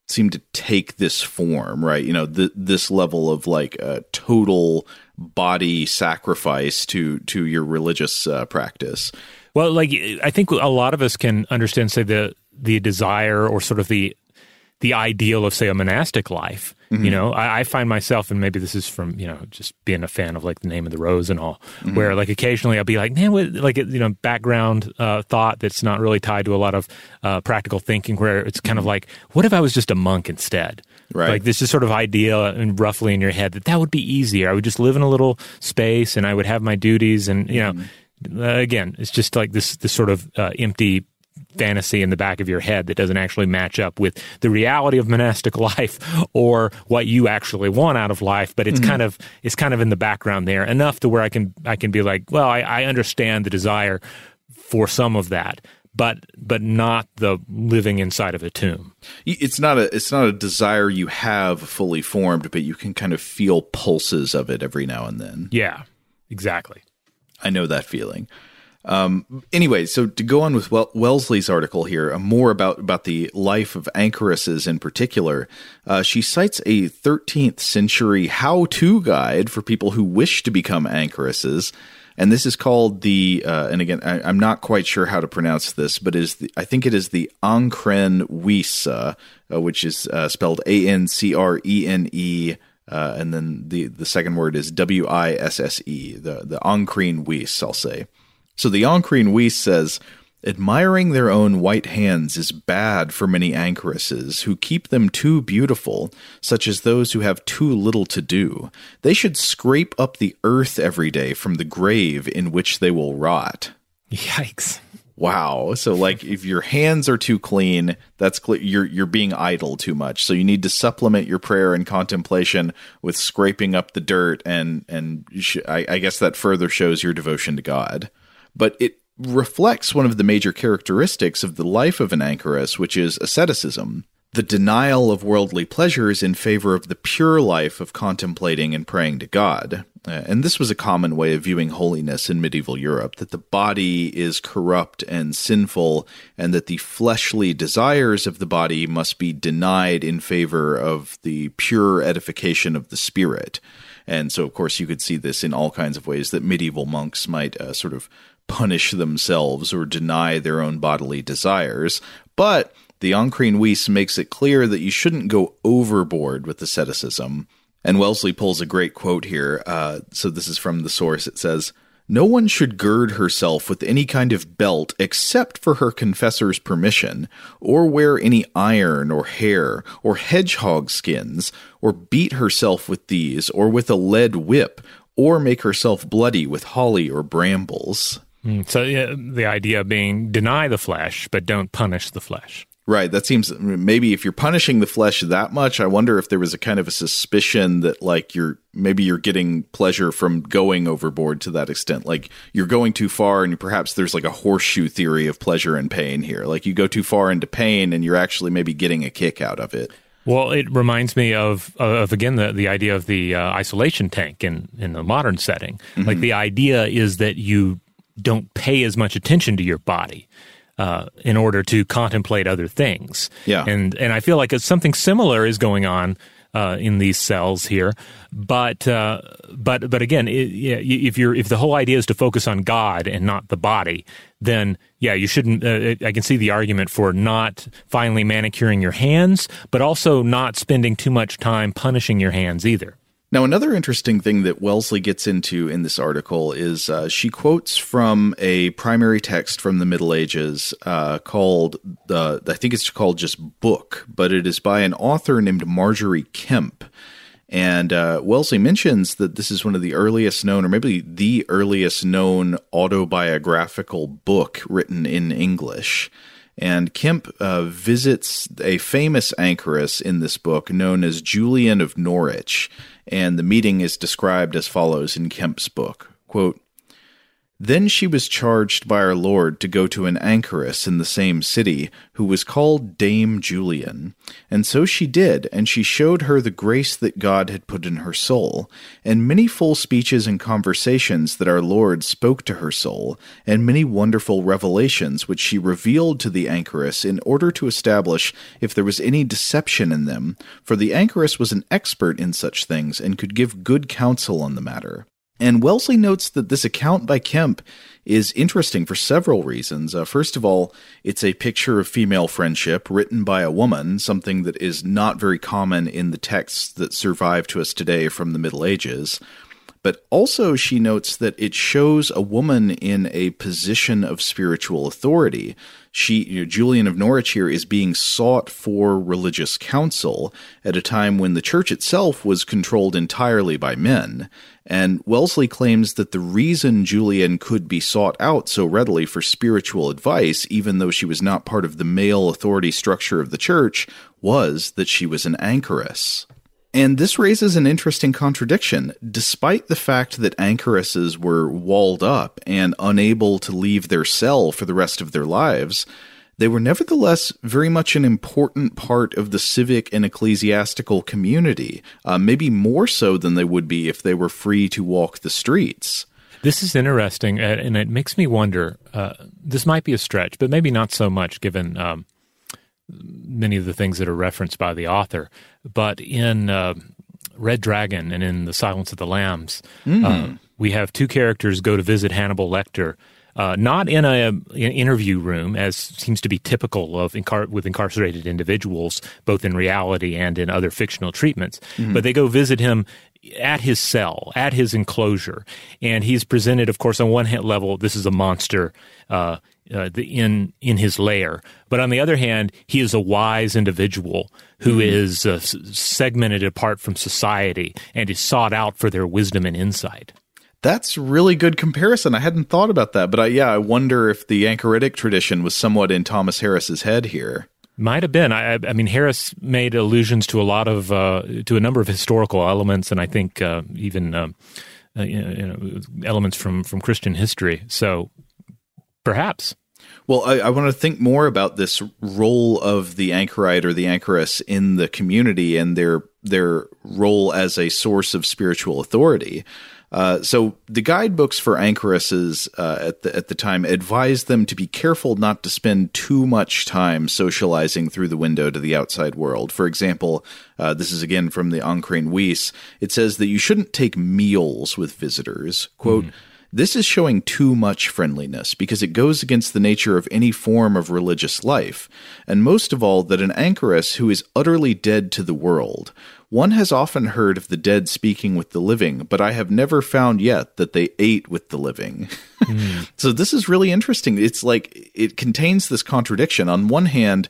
seem to take this form right? You know th- this level of like a total body sacrifice to to your religious uh, practice. Well like i think a lot of us can understand say the the desire or sort of the the ideal of say a monastic life Mm-hmm. You know, I, I, find myself, and maybe this is from you know just being a fan of like the name of the rose and all, mm-hmm. where like occasionally I'll be like, man, what, like you know, background uh, thought that's not really tied to a lot of uh, practical thinking, where it's kind mm-hmm. of like, what if I was just a monk instead? Right. Like this is sort of idea and roughly in your head that that would be easier. I would just live in a little space and I would have my duties, and you know. Mm-hmm. Uh, again, it's just like this this sort of uh, empty fantasy in the back of your head that doesn't actually match up with the reality of monastic life or what you actually want out of life but it's mm-hmm. kind of it's kind of in the background there enough to where i can i can be like well i, I understand the desire for some of that but but not the living inside of a tomb. It's not a it's not a desire you have fully formed, but you can kind of feel pulses of it every now and then. Yeah, exactly. I know that feeling. Um, anyway, so to go on with well- Wellesley's article here, uh, more about, about the life of anchoresses in particular, uh, she cites a 13th century how to guide for people who wish to become anchoresses. And this is called the, uh, and again, I, am not quite sure how to pronounce this, but is the, I think it is the Ancrene Wisse, uh, which is uh, spelled A N C R E N E. Uh, and then the, the second word is W I S S E, the, the Ancrene Wisse, I'll say. So the Ancrene Wisse says, Admiring their own white hands is bad for many anchoresses who keep them too beautiful, such as those who have too little to do. They should scrape up the earth every day from the grave in which they will rot. Yikes. Wow. So like if your hands are too clean, that's cl- you're you're being idle too much. So you need to supplement your prayer and contemplation with scraping up the dirt and and sh- I, I guess that further shows your devotion to God but it reflects one of the major characteristics of the life of an anchoress, which is asceticism, the denial of worldly pleasures in favor of the pure life of contemplating and praying to God. Uh, and this was a common way of viewing holiness in medieval Europe that the body is corrupt and sinful, and that the fleshly desires of the body must be denied in favor of the pure edification of the spirit. And so, of course, you could see this in all kinds of ways that medieval monks might uh, sort of punish themselves or deny their own bodily desires. But the Ancrene Wisse makes it clear that you shouldn't go overboard with asceticism. And Wellesley pulls a great quote here. Uh, so this is from the source. It says, no one should gird herself with any kind of belt except for her confessor's permission, or wear any iron or hair or hedgehog skins, or beat herself with these, or with a lead whip, or make herself bloody with holly or brambles. Mm, so yeah, the idea being deny the flesh, but don't punish the flesh. Right. That seems maybe if you're punishing the flesh that much, I wonder if there was a kind of a suspicion that like you're maybe you're getting pleasure from going overboard to that extent. Like you're going too far and perhaps there's like a horseshoe theory of pleasure and pain here. Like you go too far into pain and you're actually maybe getting a kick out of it. Well, it reminds me of of again the the idea of the uh, isolation tank in in the modern setting. Mm-hmm. Like the idea is that you don't pay as much attention to your body uh, in order to contemplate other things. Yeah, and and I feel like something similar is going on uh, in these cells here. But uh, but but again, it, yeah, if you're if the whole idea is to focus on God and not the body, then yeah, you shouldn't. Uh, I can see the argument for not finally manicuring your hands, but also not spending too much time punishing your hands either. Now, another interesting thing that Wellesley gets into in this article is uh, she quotes from a primary text from the Middle Ages uh, called, uh, I think it's called just Book, but it is by an author named Margery Kempe. And uh, Wellesley mentions that this is one of the earliest known, or maybe the earliest known autobiographical book written in English. And Kempe uh, visits a famous anchoress in this book known as Julian of Norwich. And the meeting is described as follows in Kempe's book. Quote, then she was charged by our Lord to go to an anchoress in the same city, who was called Dame Julian. And so she did, and she showed her the grace that God had put in her soul, and many full speeches and conversations that our Lord spoke to her soul, and many wonderful revelations which she revealed to the anchoress in order to establish if there was any deception in them, for the anchoress was an expert in such things and could give good counsel on the matter. And Wellesley notes that this account by Kempe is interesting for several reasons. Uh, first of all, it's a picture of female friendship written by a woman, something that is not very common in the texts that survive to us today from the Middle Ages. But also, she notes that it shows a woman in a position of spiritual authority. She, you know, Julian of Norwich here, is being sought for religious counsel at a time when the church itself was controlled entirely by men. And Wellesley claims that the reason Julian could be sought out so readily for spiritual advice, even though she was not part of the male authority structure of the church, was that she was an anchoress. And this raises an interesting contradiction. Despite the fact that anchoresses were walled up and unable to leave their cell for the rest of their lives, they were nevertheless very much an important part of the civic and ecclesiastical community, uh, maybe more so than they would be if they were free to walk the streets. This is interesting, and it makes me wonder. Uh, this might be a stretch, but maybe not so much given um, many of the things that are referenced by the author. But in uh, Red Dragon and in The Silence of the Lambs, mm. uh, we have two characters go to visit Hannibal Lecter. Uh, not in a, an interview room, as seems to be typical of incar- with incarcerated individuals, both in reality and in other fictional treatments. Mm-hmm. But they go visit him at his cell, at his enclosure, and he's presented, of course, on one hand level, this is a monster. Uh, uh, the, in in his lair. But on the other hand, he is a wise individual who mm-hmm. is uh, segmented apart from society and is sought out for their wisdom and insight. That's really good comparison. I hadn't thought about that, but I, yeah, I wonder if the anchoritic tradition was somewhat in Thomas Harris's head here. Might have been. I, I mean, Harris made allusions to a lot of uh, to a number of historical elements, and I think uh, even uh, uh you know, elements from from Christian history. So Perhaps. Well, I, I, want to think more about this role of the anchorite or the anchoress in the community and their their role as a source of spiritual authority. Uh, so the guidebooks for anchoresses uh, at the at the time advised them to be careful not to spend too much time socializing through the window to the outside world. For example, uh, this is again from the Ancrene Wisse. It says that you shouldn't take meals with visitors. Quote. Mm this is showing too much friendliness because it goes against the nature of any form of religious life, and most of all, that an anchoress who is utterly dead to the world. One has often heard of the dead speaking with the living, but I have never found yet that they ate with the living. Mm. so this is really interesting. It's like it contains this contradiction. On one hand,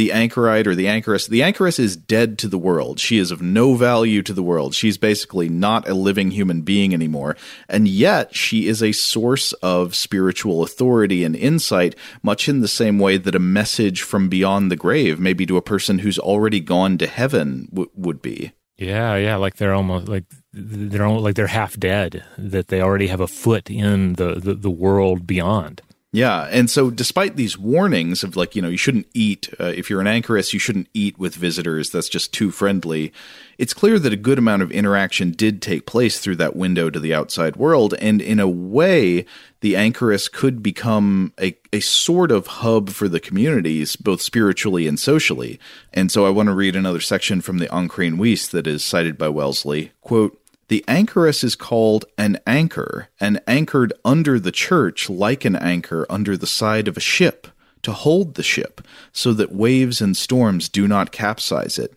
the anchorite or the anchoress. The anchoress is dead to the world. She is of no value to the world. She's basically not a living human being anymore. And yet she is a source of spiritual authority and insight, much in the same way that a message from beyond the grave, maybe to a person who's already gone to heaven, w- would be. Yeah, yeah, like they're almost like they're almost, like they're half dead. That they already have a foot in the the, the world beyond. Yeah, and so despite these warnings of like you know you shouldn't eat uh, if you're an anchoress you shouldn't eat with visitors that's just too friendly. It's clear that a good amount of interaction did take place through that window to the outside world, and in a way, the anchoress could become a, a sort of hub for the communities, both spiritually and socially. And so I want to read another section from the Ancrene Wisse that is cited by Wellesley. Quote, the anchoress is called an anchor, and anchored under the church like an anchor under the side of a ship, to hold the ship, so that waves and storms do not capsize it.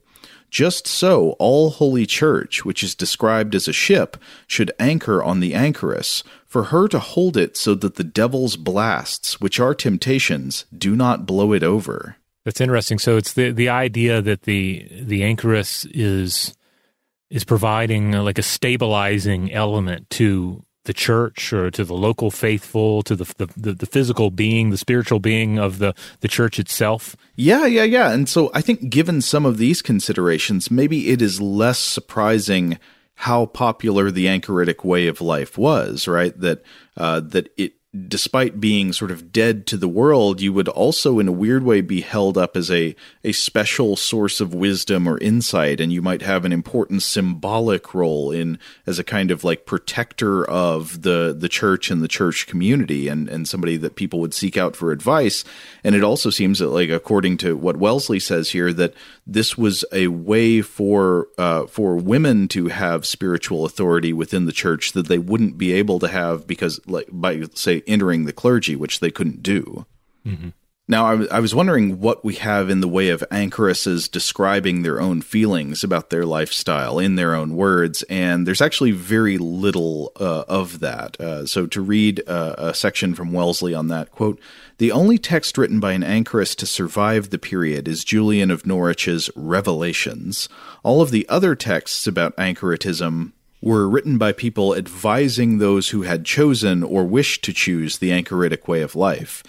Just so, all holy church, which is described as a ship, should anchor on the anchoress, for her to hold it so that the devil's blasts, which are temptations, do not blow it over. That's interesting. So it's the the idea that the the anchoress is is providing uh, like a stabilizing element to the church or to the local faithful, to the, the, the physical being, the spiritual being of the the church itself. Yeah, yeah, yeah. And so I think, given some of these considerations, maybe it is less surprising how popular the anchoritic way of life was. Right, that uh, that it despite being sort of dead to the world, you would also, in a weird way, be held up as a, a special source of wisdom or insight, and you might have an important symbolic role in as a kind of like protector of the the church and the church community, and and somebody that people would seek out for advice. And it also seems that, like according to what Wellesley says here, that this was a way for uh, for women to have spiritual authority within the church that they wouldn't be able to have because, like, by say entering the clergy, which they couldn't do. Mm-hmm. Now, I, w- I was wondering what we have in the way of anchoresses describing their own feelings about their lifestyle in their own words, and there's actually very little uh, of that. Uh, so, to read uh, a section from Wellesley on that quote, the only text written by an anchoress to survive the period is Julian of Norwich's Revelations. All of the other texts about anchoritism were written by people advising those who had chosen or wished to choose the anchoritic way of life.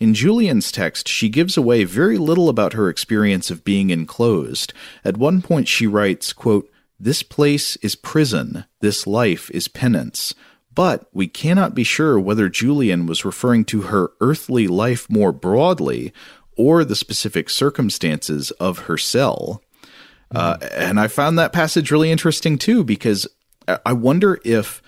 In Julian's text, she gives away very little about her experience of being enclosed. At one point, she writes, quote, This place is prison, this life is penance. But we cannot be sure whether Julian was referring to her earthly life more broadly or the specific circumstances of her cell. Uh, and I found that passage really interesting too, because I wonder if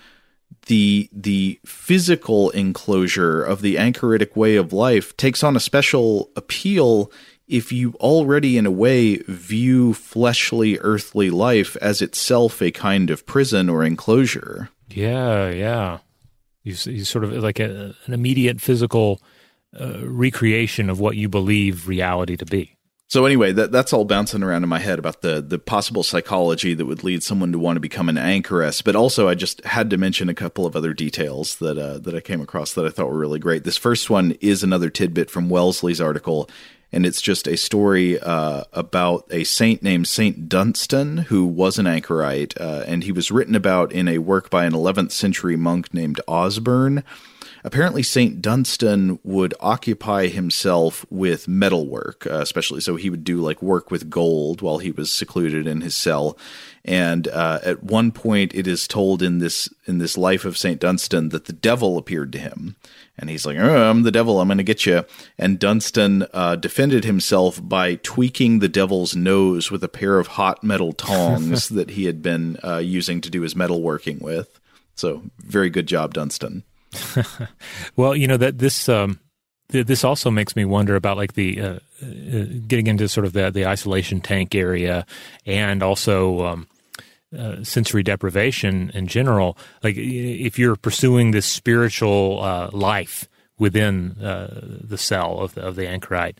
the the physical enclosure of the anchoritic way of life takes on a special appeal if you already in a way view fleshly earthly life as itself a kind of prison or enclosure. Yeah yeah. You, you sort of like a, an immediate physical uh, recreation of what you believe reality to be so anyway, that that's all bouncing around in my head about the the possible psychology that would lead someone to want to become an anchoress. But also, I just had to mention a couple of other details that uh, that I came across that I thought were really great. This first one is another tidbit from Wellesley's article, and it's just a story uh, about a saint named Saint Dunstan who was an anchorite, uh, and he was written about in a work by an 11th century monk named Osbern apparently Saint Dunstan would occupy himself with metalwork, uh, especially so he would do like work with gold while he was secluded in his cell. And uh, at one point, it is told in this in this life of Saint Dunstan that the devil appeared to him, and he's like, oh, "I'm the devil. I'm going to get you." And Dunstan uh, defended himself by tweaking the devil's nose with a pair of hot metal tongs that he had been uh, using to do his metalworking with. So, very good job, Dunstan. well, you know that this um, th- this also makes me wonder about like the uh, uh, getting into sort of the the isolation tank area, and also. Um, uh, sensory deprivation in general, like if you're pursuing this spiritual uh, life within uh, the cell of the, of the anchorite,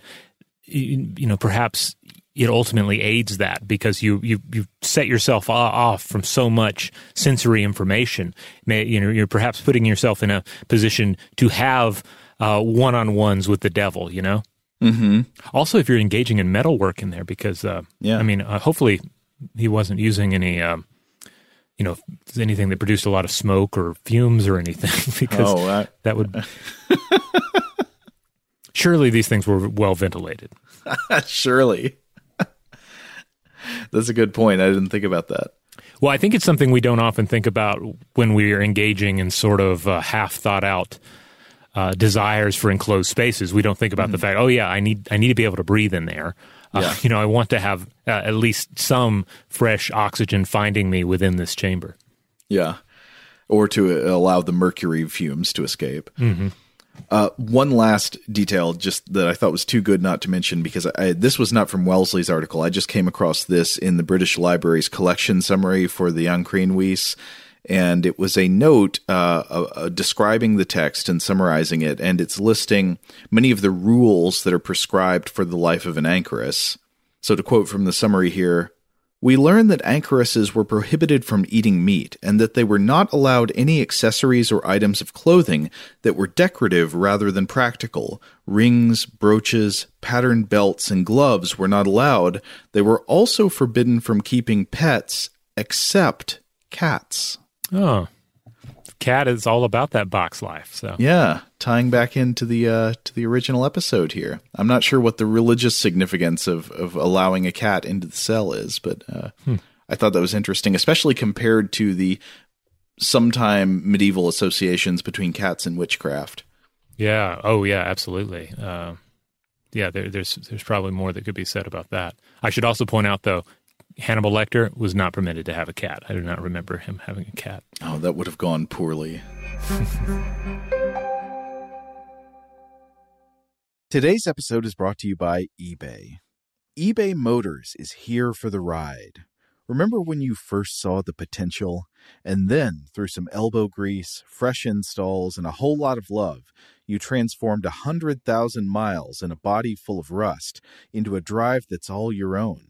you, you know, perhaps it ultimately aids that because you you you set yourself off from so much sensory information. You know, you're perhaps putting yourself in a position to have one on ones with the devil. You know. Mm-hmm. Also, if you're engaging in metal work in there, because uh, Yeah. I mean, uh, hopefully he wasn't using any, um, you know, anything that produced a lot of smoke or fumes or anything, because Oh, I- that would. Surely these things were well ventilated. Surely. That's a good point. I didn't think about that. Well, I think it's something we don't often think about when we are engaging in sort of uh, half thought out uh, desires for enclosed spaces. We don't think about the fact, oh yeah, I need I need to be able to breathe in there. Uh, Yeah. You know, I want to have uh, at least some fresh oxygen finding me within this chamber. Yeah. Or to allow the mercury fumes to escape. Uh, one last detail, just that I thought was too good not to mention, because I, this was not from Wellesley's article. I just came across this in the British Library's collection summary for the Ancrene Wisse, and it was a note uh, uh, describing the text and summarizing it, and it's listing many of the rules that are prescribed for the life of an anchoress. So, to quote from the summary here, we learn that anchoresses were prohibited from eating meat and that they were not allowed any accessories or items of clothing that were decorative rather than practical. Rings, brooches, patterned belts, and gloves were not allowed. They were also forbidden from keeping pets except cats. Oh, cat is all about that box life. So Yeah, tying back into the uh, to the original episode here. I'm not sure what the religious significance of of allowing a cat into the cell is, but uh, I thought that was interesting, especially compared to the sometime medieval associations between cats and witchcraft. yeah, oh yeah, absolutely. Uh, yeah, there, there's there's probably more that could be said about that. I should also point out though, Hannibal Lecter was not permitted to have a cat. I do not remember him having a cat. Oh, that would have gone poorly. Today's episode is brought to you by eBay. eBay Motors is here for the ride. Remember when you first saw the potential? And then, through some elbow grease, fresh installs, and a whole lot of love, you transformed a 100,000 miles and a body full of rust into a drive that's all your own.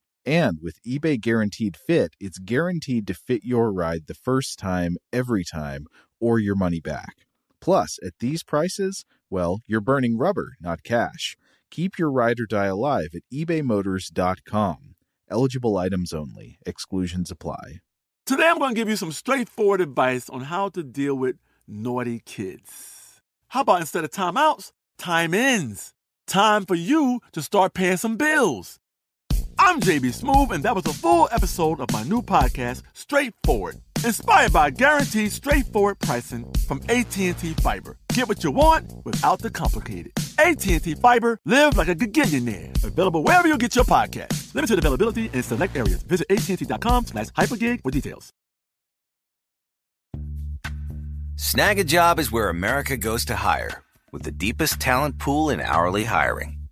And with eBay Guaranteed Fit, it's guaranteed to fit your ride the first time, every time, or your money back. Plus, at these prices, well, you're burning rubber, not cash. Keep your ride or die alive at ebaymotors.com. Eligible items only, exclusions apply. Today I'm going to give you some straightforward advice on how to deal with naughty kids. How about instead of timeouts, time ins? Time for you to start paying some bills. I'm JB Smoove, and that was a full episode of my new podcast, Straightforward, inspired by guaranteed straightforward pricing from AT&T Fiber. Get what you want without the complicated. AT&T Fiber, live like a gigillionaire. Available wherever you get your podcast. Limited availability in select areas. Visit AT&T.com slash hypergig for details. Snagajob is where America goes to hire, with the deepest talent pool in hourly hiring.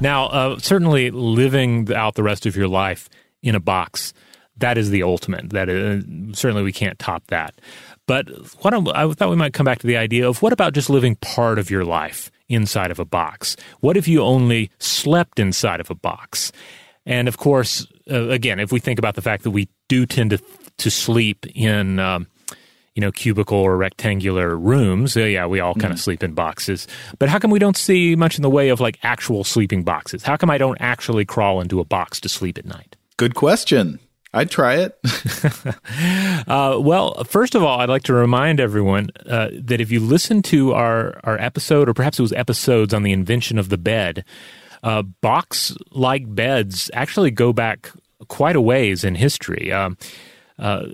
Now, uh, certainly living out the rest of your life in a box, that is the ultimate. That is, certainly we can't top that. But what I'm, thought we might come back to the idea of what about just living part of your life inside of a box? What if you only slept inside of a box? And of course, uh, again, if we think about the fact that we do tend to to sleep in um, you know, cubicle or rectangular rooms. Uh, yeah, we all kind of mm. sleep in boxes. But how come we don't see much in the way of like actual sleeping boxes? How come I don't actually crawl into a box to sleep at night? Good question. I'd try it. uh, well, first of all, I'd like to remind everyone uh, that if you listen to our, our episode, or perhaps it was episodes on the invention of the bed, uh, box like beds actually go back quite a ways in history. Um, uh,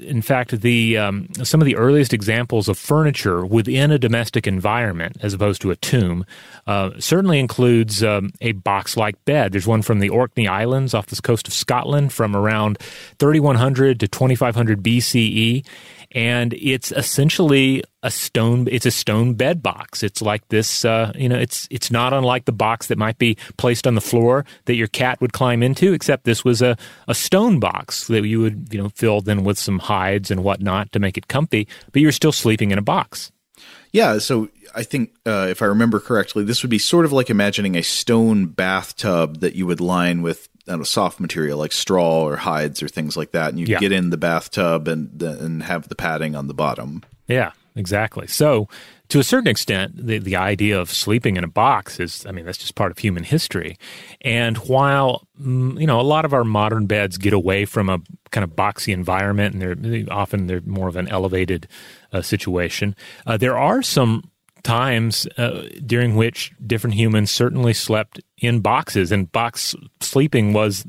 in fact, the um, some of the earliest examples of furniture within a domestic environment, as opposed to a tomb, uh, certainly includes um, a box-like bed. There's one from the Orkney Islands off the coast of Scotland from around 3100 to 2500 BCE, and it's essentially a stone it's a stone bed box. It's like this uh, you know it's it's not unlike the box that might be placed on the floor that your cat would climb into except this was a, a stone box that you would you know fill then with some hides and whatnot to make it comfy but you're still sleeping in a box. Yeah so i think uh, if i remember correctly this would be sort of like imagining a stone bathtub that you would line with know, soft material like straw or hides or things like that, and you yeah. get in the bathtub and and have the padding on the bottom. Yeah, exactly. So, to a certain extent, the the idea of sleeping in a box is, I mean, that's just part of human history. And while mm, you know a lot of our modern beds get away from a kind of boxy environment, and they're often they're more of an elevated uh, situation, uh, there are some times uh, during which different humans certainly slept in boxes, and box sleeping was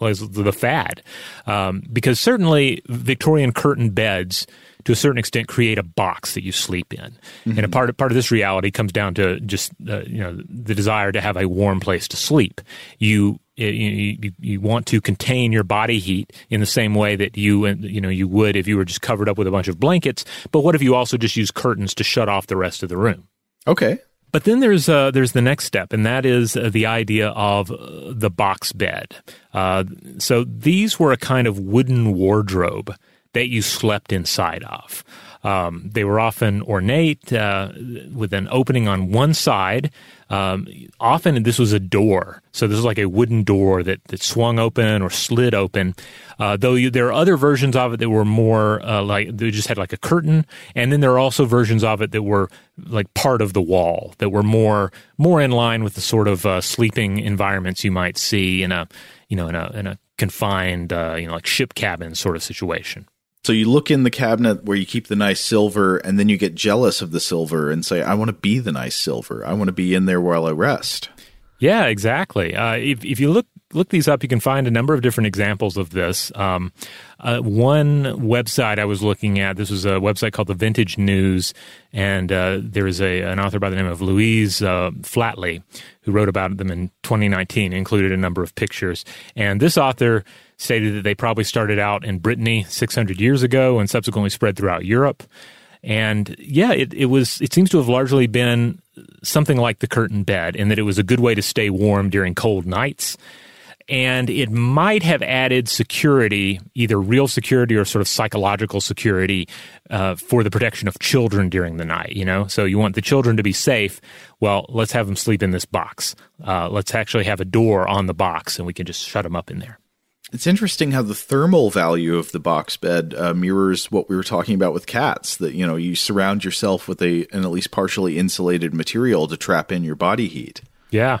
was the fad um, because certainly Victorian curtain beds to a certain extent create a box that you sleep in. Mm-hmm. And a part of, part of this reality comes down to just uh, you know the desire to have a warm place to sleep. You you, you, want to contain your body heat in the same way that you you know you would if you were just covered up with a bunch of blankets. But what if you also just use curtains to shut off the rest of the room? Okay. But then there's uh, there's the next step, and that is uh, the idea of uh, the box bed. Uh, so these were a kind of wooden wardrobe that you slept inside of. Um, they were often ornate uh, with an opening on one side. Um, often this was a door, so this was like a wooden door that, that swung open or slid open. Uh, though you, there are other versions of it that were more uh, like they just had like a curtain, and then there are also versions of it that were like part of the wall that were more more in line with the sort of uh, sleeping environments you might see in a you know in a in a confined uh, you know like ship cabin sort of situation. So you look in the cabinet where you keep the nice silver, and then you get jealous of the silver and say, "I want to be the nice silver. I want to be in there while I rest." Yeah, exactly. Uh, if if you look look these up, you can find a number of different examples of this. Um, uh, one website I was looking at, this was a website called the Vintage News, and uh, there is a an author by the name of Louise uh, Flatley who wrote about them in 2019, included a number of pictures. And this author stated that they probably started out in Brittany 600 years ago and subsequently spread throughout Europe. And yeah, it, it was it seems to have largely been something like the curtain bed in that it was a good way to stay warm during cold nights. And it might have added security, either real security or sort of psychological security, uh, for the protection of children during the night. You know, so you want the children to be safe. Well, let's have them sleep in this box. Uh, let's actually have a door on the box, and we can just shut them up in there. It's interesting how the thermal value of the box bed uh, mirrors what we were talking about with cats. That you know you surround yourself with a an at least partially insulated material to trap in your body heat. Yeah.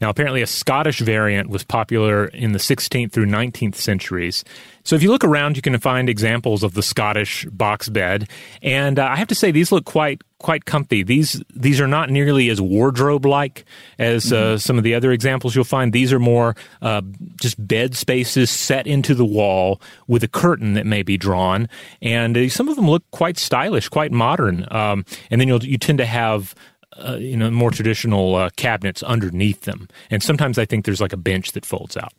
Now, apparently, a Scottish variant was popular in the 16th through 19th centuries. So, if you look around, you can find examples of the Scottish box bed, and uh, I have to say these look quite quite comfy. These these are not nearly as wardrobe like as uh, mm-hmm. some of the other examples you'll find. These are more uh, just bed spaces set into the wall with a curtain that may be drawn, and uh, some of them look quite stylish, quite modern. Um, and then you'll you tend to have uh, you know more traditional uh, cabinets underneath them, and sometimes I think there's like a bench that folds out.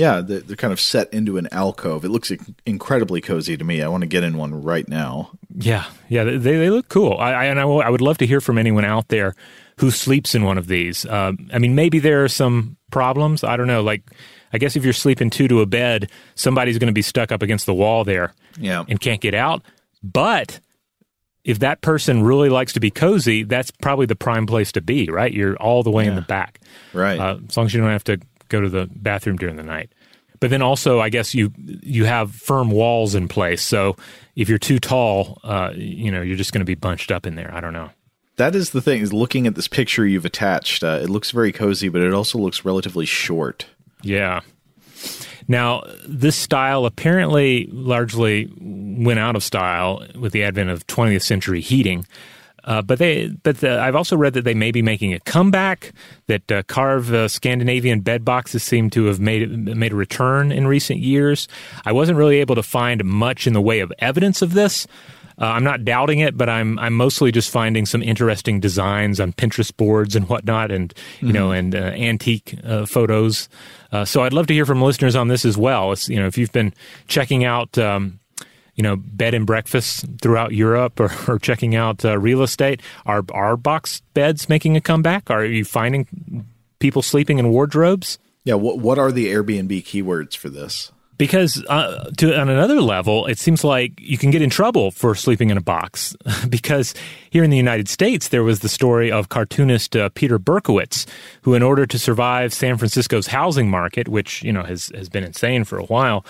Yeah, they're, they're kind of set into an alcove. It looks incredibly cozy to me. I want to get in one right now. Yeah, yeah, they they look cool. I, I and I, will, I would love to hear from anyone out there who sleeps in one of these. Uh, I mean, maybe there are some problems. I don't know. Like, I guess if you're sleeping two to a bed, somebody's going to be stuck up against the wall there, yeah, and can't get out. But if that person really likes to be cozy, that's probably the prime place to be, right? You're all the way yeah. in the back, right? Uh, as long as you don't have to go to the bathroom during the night. But then also, I guess you you have firm walls in place, so if you're too tall, uh, you know, you're just going to be bunched up in there. I don't know. That is the thing. Is looking at this picture you've attached, uh, it looks very cozy, but it also looks relatively short. Yeah. Now, this style apparently largely went out of style with the advent of 20th century heating. Uh, but they, but the, I've also read that they may be making a comeback. That uh, carved uh, Scandinavian bed boxes seem to have made made a return in recent years. I wasn't really able to find much in the way of evidence of this. Uh, I'm not doubting it, but I'm I'm mostly just finding some interesting designs on Pinterest boards and whatnot, and you mm-hmm. know, and uh, antique uh, photos. Uh, so I'd love to hear from listeners on this as well. It's, you know, if you've been checking out, um, you know, bed and breakfasts throughout Europe or, or checking out uh, real estate, are are box beds making a comeback? Are you finding people sleeping in wardrobes? Yeah. What What are the Airbnb keywords for this? because uh, to, on another level, it seems like you can get in trouble for sleeping in a box. because here in the United States, there was the story of cartoonist uh, Peter Berkowitz, who, in order to survive San Francisco's housing market, which you know has has been insane for a while,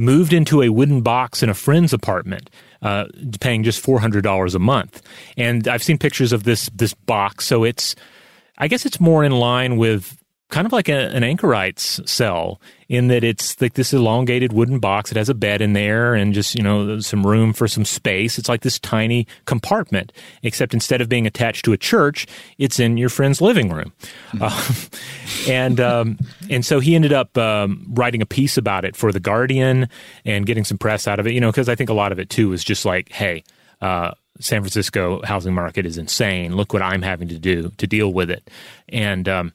moved into a wooden box in a friend's apartment. Uh, paying just four hundred dollars a month, and I've seen pictures of this this box. So it's, I guess it's more in line with kind of like a, an anchorite's cell in that it's like this elongated wooden box. It has a bed in there and just, you know, some room for some space. It's like this tiny compartment, except instead of being attached to a church, it's in your friend's living room. Mm-hmm. Uh, and, um, and so he ended up um, writing a piece about it for The Guardian and getting some press out of it, you know, because I think a lot of it too was just like, hey, uh, San Francisco housing market is insane. Look what I'm having to do to deal with it. And, um,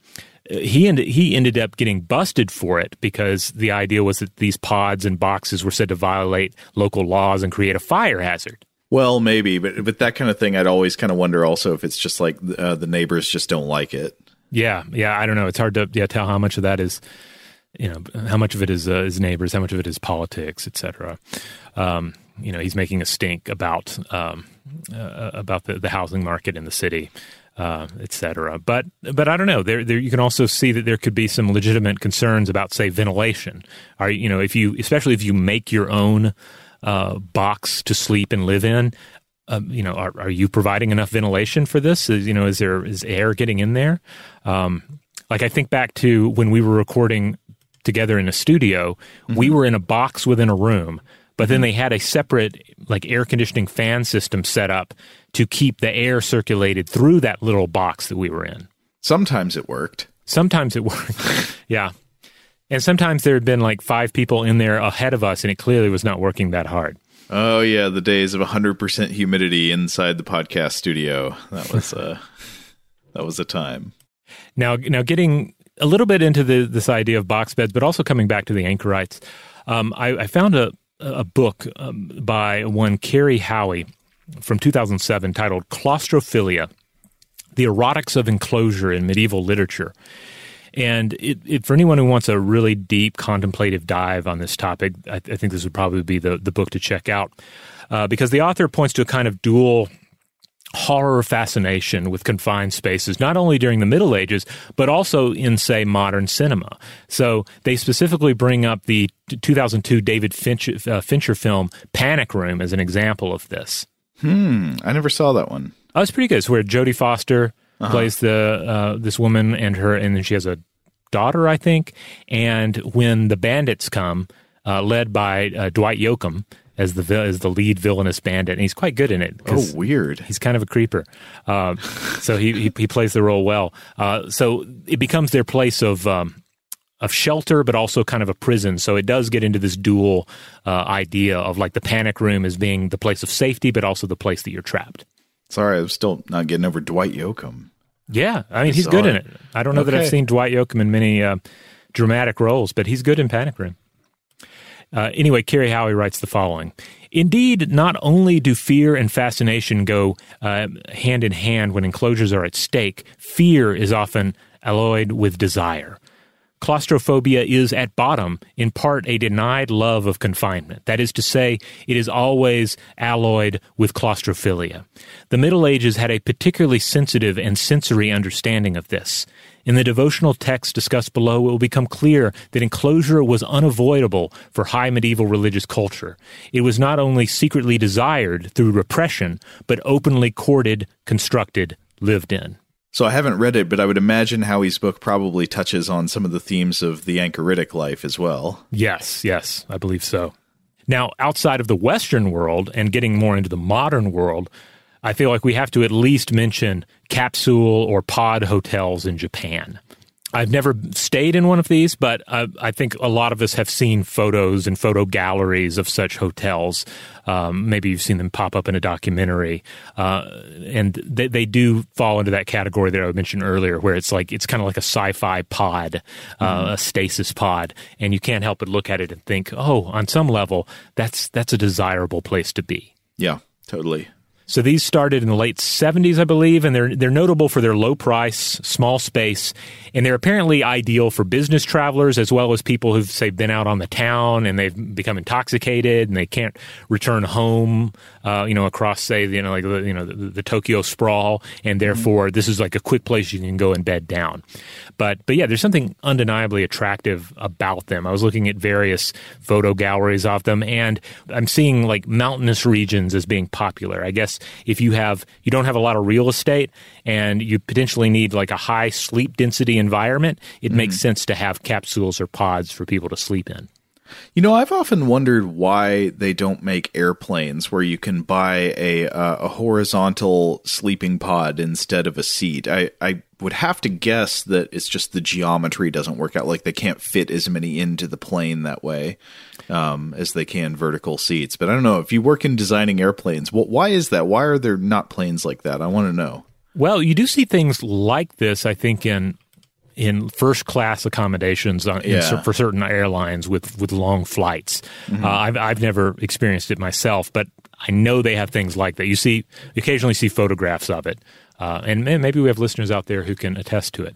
he ended he ended up getting busted for it because the idea was that these pods and boxes were said to violate local laws and create a fire hazard. Well, maybe, but but that kind of thing, I'd always kind of wonder also if it's just like uh, the neighbors just don't like it. Yeah, yeah, I don't know. It's hard to yeah, tell how much of that is, you know, how much of it is uh, is neighbors, how much of it is politics, etc. Um, you know, he's making a stink about um, uh, about the, the housing market in the city uh, etc. But but I don't know. There, there you can also see that there could be some legitimate concerns about, say, ventilation. Are you know if you especially if you make your own uh, box to sleep and live in. Um, you know, are, are you providing enough ventilation for this? Is, you know, is there is air getting in there? Um, like I think back to when we were recording together in a studio, mm-hmm. we were in a box within a room, but then mm-hmm. they had a separate like air conditioning fan system set up to keep the air circulated through that little box that we were in. Sometimes it worked. Sometimes it worked. yeah. And sometimes there had been like five people in there ahead of us, and it clearly was not working that hard. Oh yeah, the days of 100% humidity inside the podcast studio. That was uh that was a time. Now now getting a little bit into the this idea of box beds, but also coming back to the anchorites. Um, I, I, found a a book um, by one Cary Howie from 2007 titled Claustrophilia The Erotics of Enclosure in Medieval Literature. And it, it, for anyone who wants a really deep contemplative dive on this topic, I, I think this would probably be the, the book to check out uh, because the author points to a kind of dual horror fascination with confined spaces, not only during the Middle Ages, but also in, say, modern cinema. So they specifically bring up the 2002 David Fincher, uh, Fincher film Panic Room as an example of this. Hmm. I never saw that one. Oh, it's pretty good. It's where Jodie Foster uh-huh. plays the uh, this woman and her, and then she has a daughter, I think. And when the bandits come, uh, led by uh, Dwight Yoakam as the vil- as the lead villainous bandit, and he's quite good in it. Oh, weird. He's kind of a creeper, uh, so he, he, he plays the role well. Uh, so it becomes their place of. Um, of shelter, but also kind of a prison. So it does get into this dual uh, idea of like the panic room as being the place of safety, but also the place that you're trapped. Sorry, I'm still not getting over Dwight Yoakam. Yeah, I mean he's good in it. I don't know that I've seen Dwight Yoakam in many uh, dramatic roles, but he's good in Panic Room. Uh, anyway, Cary Howie writes the following. Indeed, not only do fear and fascination go uh, hand in hand when enclosures are at stake, fear is often alloyed with desire. Claustrophobia is at bottom, in part, a denied love of confinement. That is to say, it is always alloyed with claustrophilia. The Middle Ages had a particularly sensitive and sensory understanding of this. In the devotional text discussed below, it will become clear that enclosure was unavoidable for high medieval religious culture. It was not only secretly desired through repression, but openly courted, constructed, lived in. So I haven't read it, but I would imagine Howie's book probably touches on some of the themes of the anchoritic life as well. Yes, yes, I believe so. Now, outside of the Western world and getting more into the modern world, I feel like we have to at least mention capsule or pod hotels in Japan. I've never stayed in one of these, but I, I think a lot of us have seen photos and photo galleries of such hotels. Um, maybe you've seen them pop up in a documentary, uh, and they, they do fall into that category that I mentioned earlier, where it's like it's kind of like a sci-fi pod, uh, a stasis pod, and you can't help but look at it and think, oh, on some level, that's that's a desirable place to be. Yeah, totally. So these started in the late 70s, I believe, and they're they're notable for their low price, small space, and they're apparently ideal for business travelers as well as people who've say been out on the town and they've become intoxicated and they can't return home, uh, you know, across say you know like the, you know the, the Tokyo sprawl, and therefore this is like a quick place you can go and bed down. But but yeah, there's something undeniably attractive about them. I was looking at various photo galleries of them, and I'm seeing like mountainous regions as being popular. I guess if you have you don't have a lot of real estate and you potentially need like a high sleep density environment, it makes sense to have capsules or pods for people to sleep in. You know, I've often wondered why they don't make airplanes where you can buy a uh, a horizontal sleeping pod instead of a seat. I I would have to guess that it's just the geometry doesn't work out. Like they can't fit as many into the plane that way um, as they can vertical seats. But I don't know if you work in designing airplanes. Well, why is that? Why are there not planes like that? I want to know. Well, you do see things like this, I think, in in first class accommodations on, Yeah. cer- for certain airlines with with long flights. Uh, I've I've never experienced it myself, but I know they have things like that. You see, you occasionally see photographs of it, uh, and may- maybe we have listeners out there who can attest to it.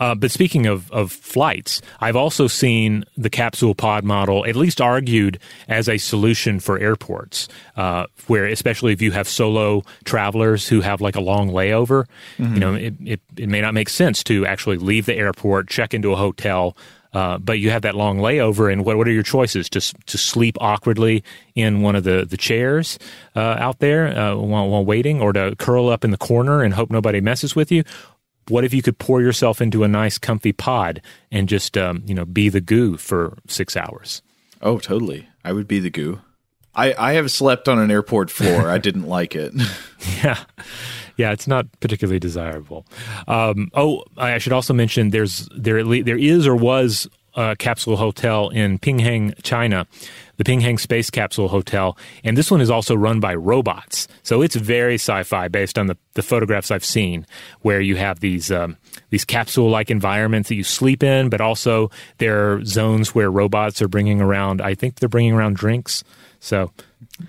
Uh, but speaking of, of flights, I've also seen the capsule pod model at least argued as a solution for airports, uh, where especially if you have solo travelers who have like a long layover, you know, it, it, it may not make sense to actually leave the airport, check into a hotel, uh, but you have that long layover, and what, what are your choices? To to sleep awkwardly in one of the the chairs uh, out there uh, while, while waiting, or to curl up in the corner and hope nobody messes with you? What if you could pour yourself into a nice, comfy pod and just um, you know be the goo for six hours? Oh, totally. I would be the goo. I, I have slept on an airport floor. I didn't like it. Yeah, yeah, it's not particularly desirable. Um, oh, I should also mention there's there there is or was a capsule hotel in Pinghang, China, the Pinghang Space Capsule Hotel, and this one is also run by robots. So it's very sci-fi based on the, the photographs I've seen, where you have these um, these capsule-like environments that you sleep in, but also there are zones where robots are bringing around. I think they're bringing around drinks. So.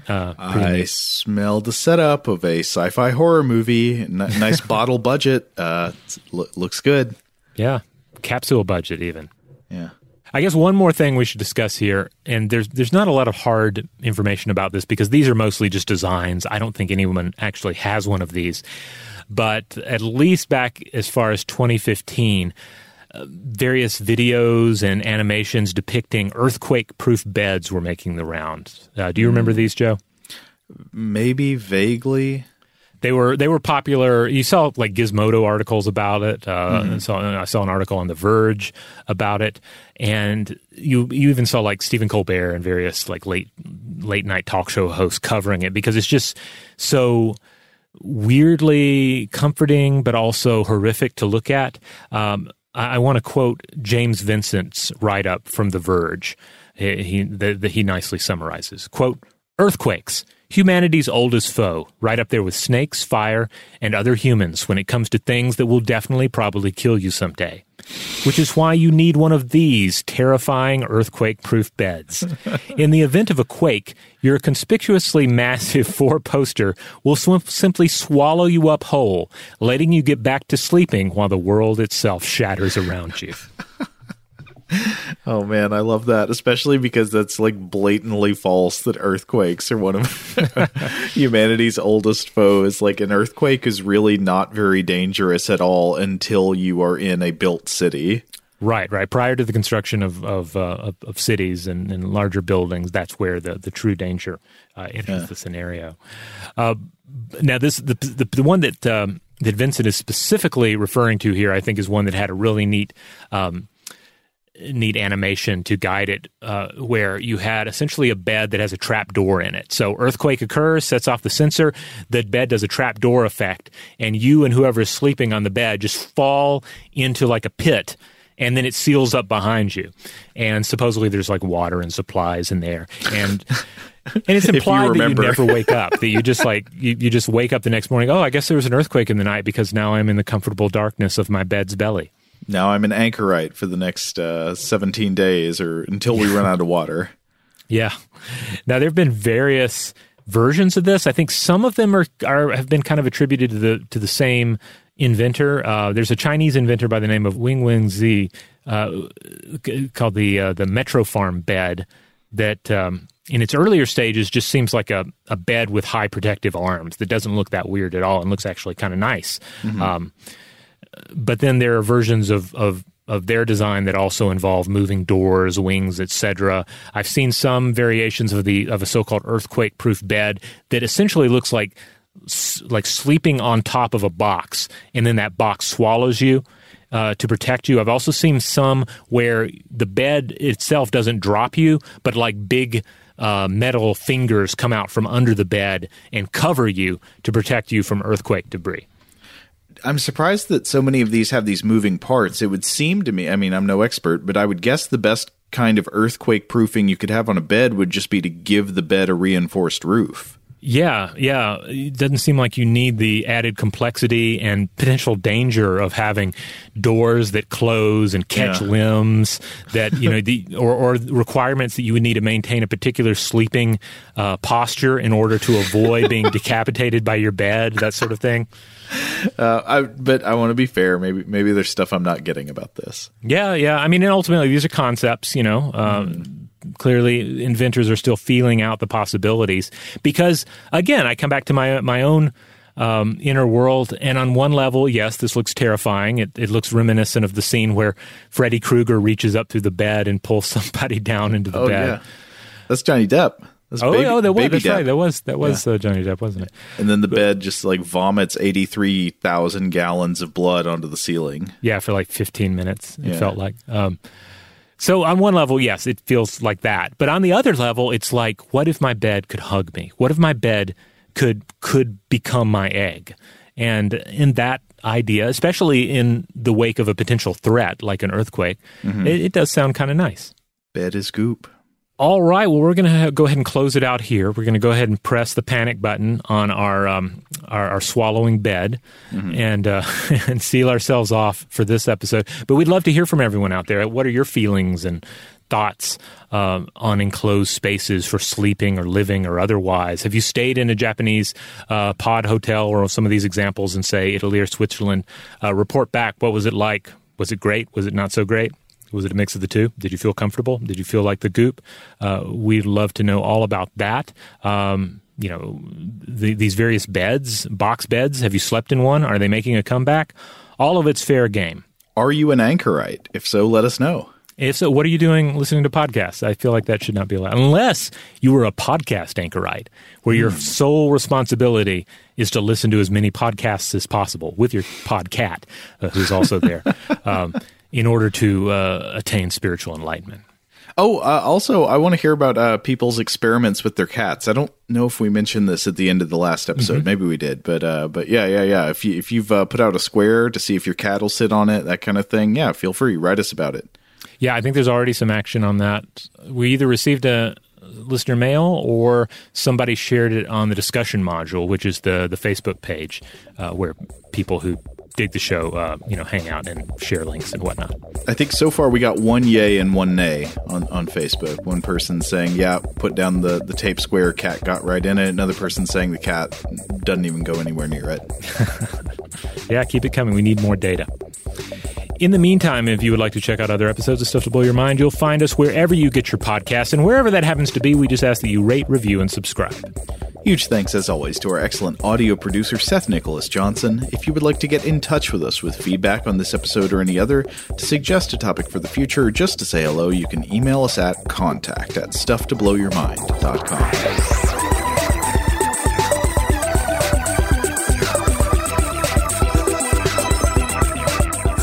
Uh, I neat. smell the setup of a sci-fi horror movie. N- nice bottle budget. Uh, lo- looks good. Yeah, capsule budget even. Yeah. I guess one more thing we should discuss here, and there's there's not a lot of hard information about this because these are mostly just designs. I don't think anyone actually has one of these, but at least back as far as 2015, uh, various videos and animations depicting earthquake-proof beds were making the rounds. Uh, do you remember these, Joe? Maybe vaguely. They were they were popular. You saw like Gizmodo articles about it. Uh, mm-hmm. saw, I saw an article on The Verge about it, and you you even saw like Stephen Colbert and various like late late night talk show hosts covering it because it's just so weirdly comforting, but also horrific to look at. Um, I, I want to quote James Vincent's write up from The Verge. He, he, the, the, he nicely summarizes quote earthquakes humanity's oldest foe, right up there with snakes, fire, and other humans when it comes to things that will definitely probably kill you someday. Which is why you need one of these terrifying earthquake proof beds. In the event of a quake, your conspicuously massive four poster will sw- simply swallow you up whole, letting you get back to sleeping while the world itself shatters around you. Oh man, I love that, especially because that's like blatantly false that earthquakes are one of humanity's oldest foes. Like an earthquake is really not very dangerous at all until you are in a built city. Right, right. Prior to the construction of of, uh, of, of, cities and, and, larger buildings, that's where the, the true danger uh, enters yeah. the scenario. Uh, now, this the, the, the one that um, that Vincent is specifically referring to here, I think, is one that had a really neat. Um, neat animation to guide it uh, where you had essentially a bed that has a trap door in it. So earthquake occurs, sets off the sensor, the bed does a trap door effect, and you and whoever is sleeping on the bed just fall into like a pit and then it seals up behind you. And supposedly there's like water and supplies in there. And and it's implied you that you never wake up. That you just like you, you just wake up the next morning. Oh, I guess there was an earthquake in the night because now I'm in the comfortable darkness of my bed's belly. Now I'm an anchorite for the next uh, 17 days or until we run out of water. Yeah. Now there have been various versions of this. I think some of them are, are have been kind of attributed to the to the same inventor. Uh, there's a Chinese inventor by the name of Wang Wenxi uh, called the uh, the Metro Farm bed that um, in its earlier stages just seems like a, a bed with high protective arms that doesn't look that weird at all and looks actually kind of nice. Mm-hmm. Um, but then there are versions of, of of their design that also involve moving doors, wings, etc. I've seen some variations of the of a so-called earthquake-proof bed that essentially looks like like sleeping on top of a box, and then that box swallows you. Uh, to protect you. I've also seen some where the bed itself doesn't drop you, but like big uh, metal fingers come out from under the bed and cover you to protect you from earthquake debris. I'm surprised that so many of these have these moving parts. It would seem to me, I mean, I'm no expert, but I would guess the best kind of earthquake proofing you could have on a bed would just be to give the bed a reinforced roof. Yeah, yeah. It doesn't seem like you need the added complexity and potential danger of having doors that close and catch yeah. limbs that you know the or, or, requirements that you would need to maintain a particular sleeping uh, posture in order to avoid being decapitated by your bed, that sort of thing. Uh, I, but I want to be fair. Maybe maybe there's stuff I'm not getting about this. Yeah, yeah. I mean, and ultimately these are concepts. You know. Um, mm clearly inventors are still feeling out the possibilities because again i come back to my my own um, inner world and on one level yes this looks terrifying it, it looks reminiscent of the scene where freddy krueger reaches up through the bed and pulls somebody down into the oh, bed yeah. that's johnny depp that's oh, baby, oh, that was that's Depp. right. That was that was yeah. uh, Johnny Depp, wasn't it? And then the but, bed just like vomits eighty three thousand gallons of blood onto the ceiling. Yeah, for like fifteen minutes. It yeah. felt like. Um, so on one level, yes, it feels like that. But on the other level, it's like, what if my bed could hug me? What if my bed could could become my egg? And in that idea, especially in the wake of a potential threat like an earthquake, mm-hmm. it, it does sound kind of nice. Bed is goop. All right. Well, we're going to go ahead and close it out here. We're going to go ahead and press the panic button on our um, our, our, swallowing bed mm-hmm. and uh, and seal ourselves off for this episode. But we'd love to hear from everyone out there. What are your feelings and thoughts uh, on enclosed spaces for sleeping or living or otherwise? Have you stayed in a Japanese uh, pod hotel or some of these examples in, say, Italy or Switzerland? Uh, report back. What was it like? Was it great? Was it not so great? Was it a mix of the two? Did you feel comfortable? Did you feel like the goop? Uh, we'd love to know all about that. Um, you know, the, these various beds, box beds. Have you slept in one? Are they making a comeback? All of it's fair game. Are you an anchorite? If so, let us know. If so, what are you doing listening to podcasts? I feel like that should not be allowed. Unless you were a podcast anchorite, where your Hmm. sole responsibility is to listen to as many podcasts as possible with your podcat, uh, who's also there, um, in order to uh, attain spiritual enlightenment. Oh, uh, also, I want to hear about uh, people's experiments with their cats. I don't know if we mentioned this at the end of the last episode. Mm-hmm. Maybe we did, but uh, but yeah, yeah, yeah. If you if you've uh, put out a square to see if your cat will sit on it, that kind of thing, yeah, feel free, write us about it. Yeah, I think there's already some action on that. We either received a listener mail or somebody shared it on the discussion module, which is the the Facebook page uh, where people who dig the show, uh, you know, hang out and share links and whatnot. I think so far we got one yay and one nay on, on Facebook. One person saying, "Yeah, put down the the tape square. Cat got right in it." Another person saying the cat doesn't even go anywhere near it. Yeah, keep it coming. We need more data. In the meantime, if you would like to check out other episodes of Stuff to Blow Your Mind, you'll find us wherever you get your podcasts. And wherever that happens to be, we just ask that you rate, review, and subscribe. Huge thanks, as always, to our excellent audio producer, Seth Nicholas Johnson. If you would like to get in touch with us with feedback on this episode or any other, to suggest a topic for the future, or just to say hello, you can email us at contact at stufftoblowyourmind.com.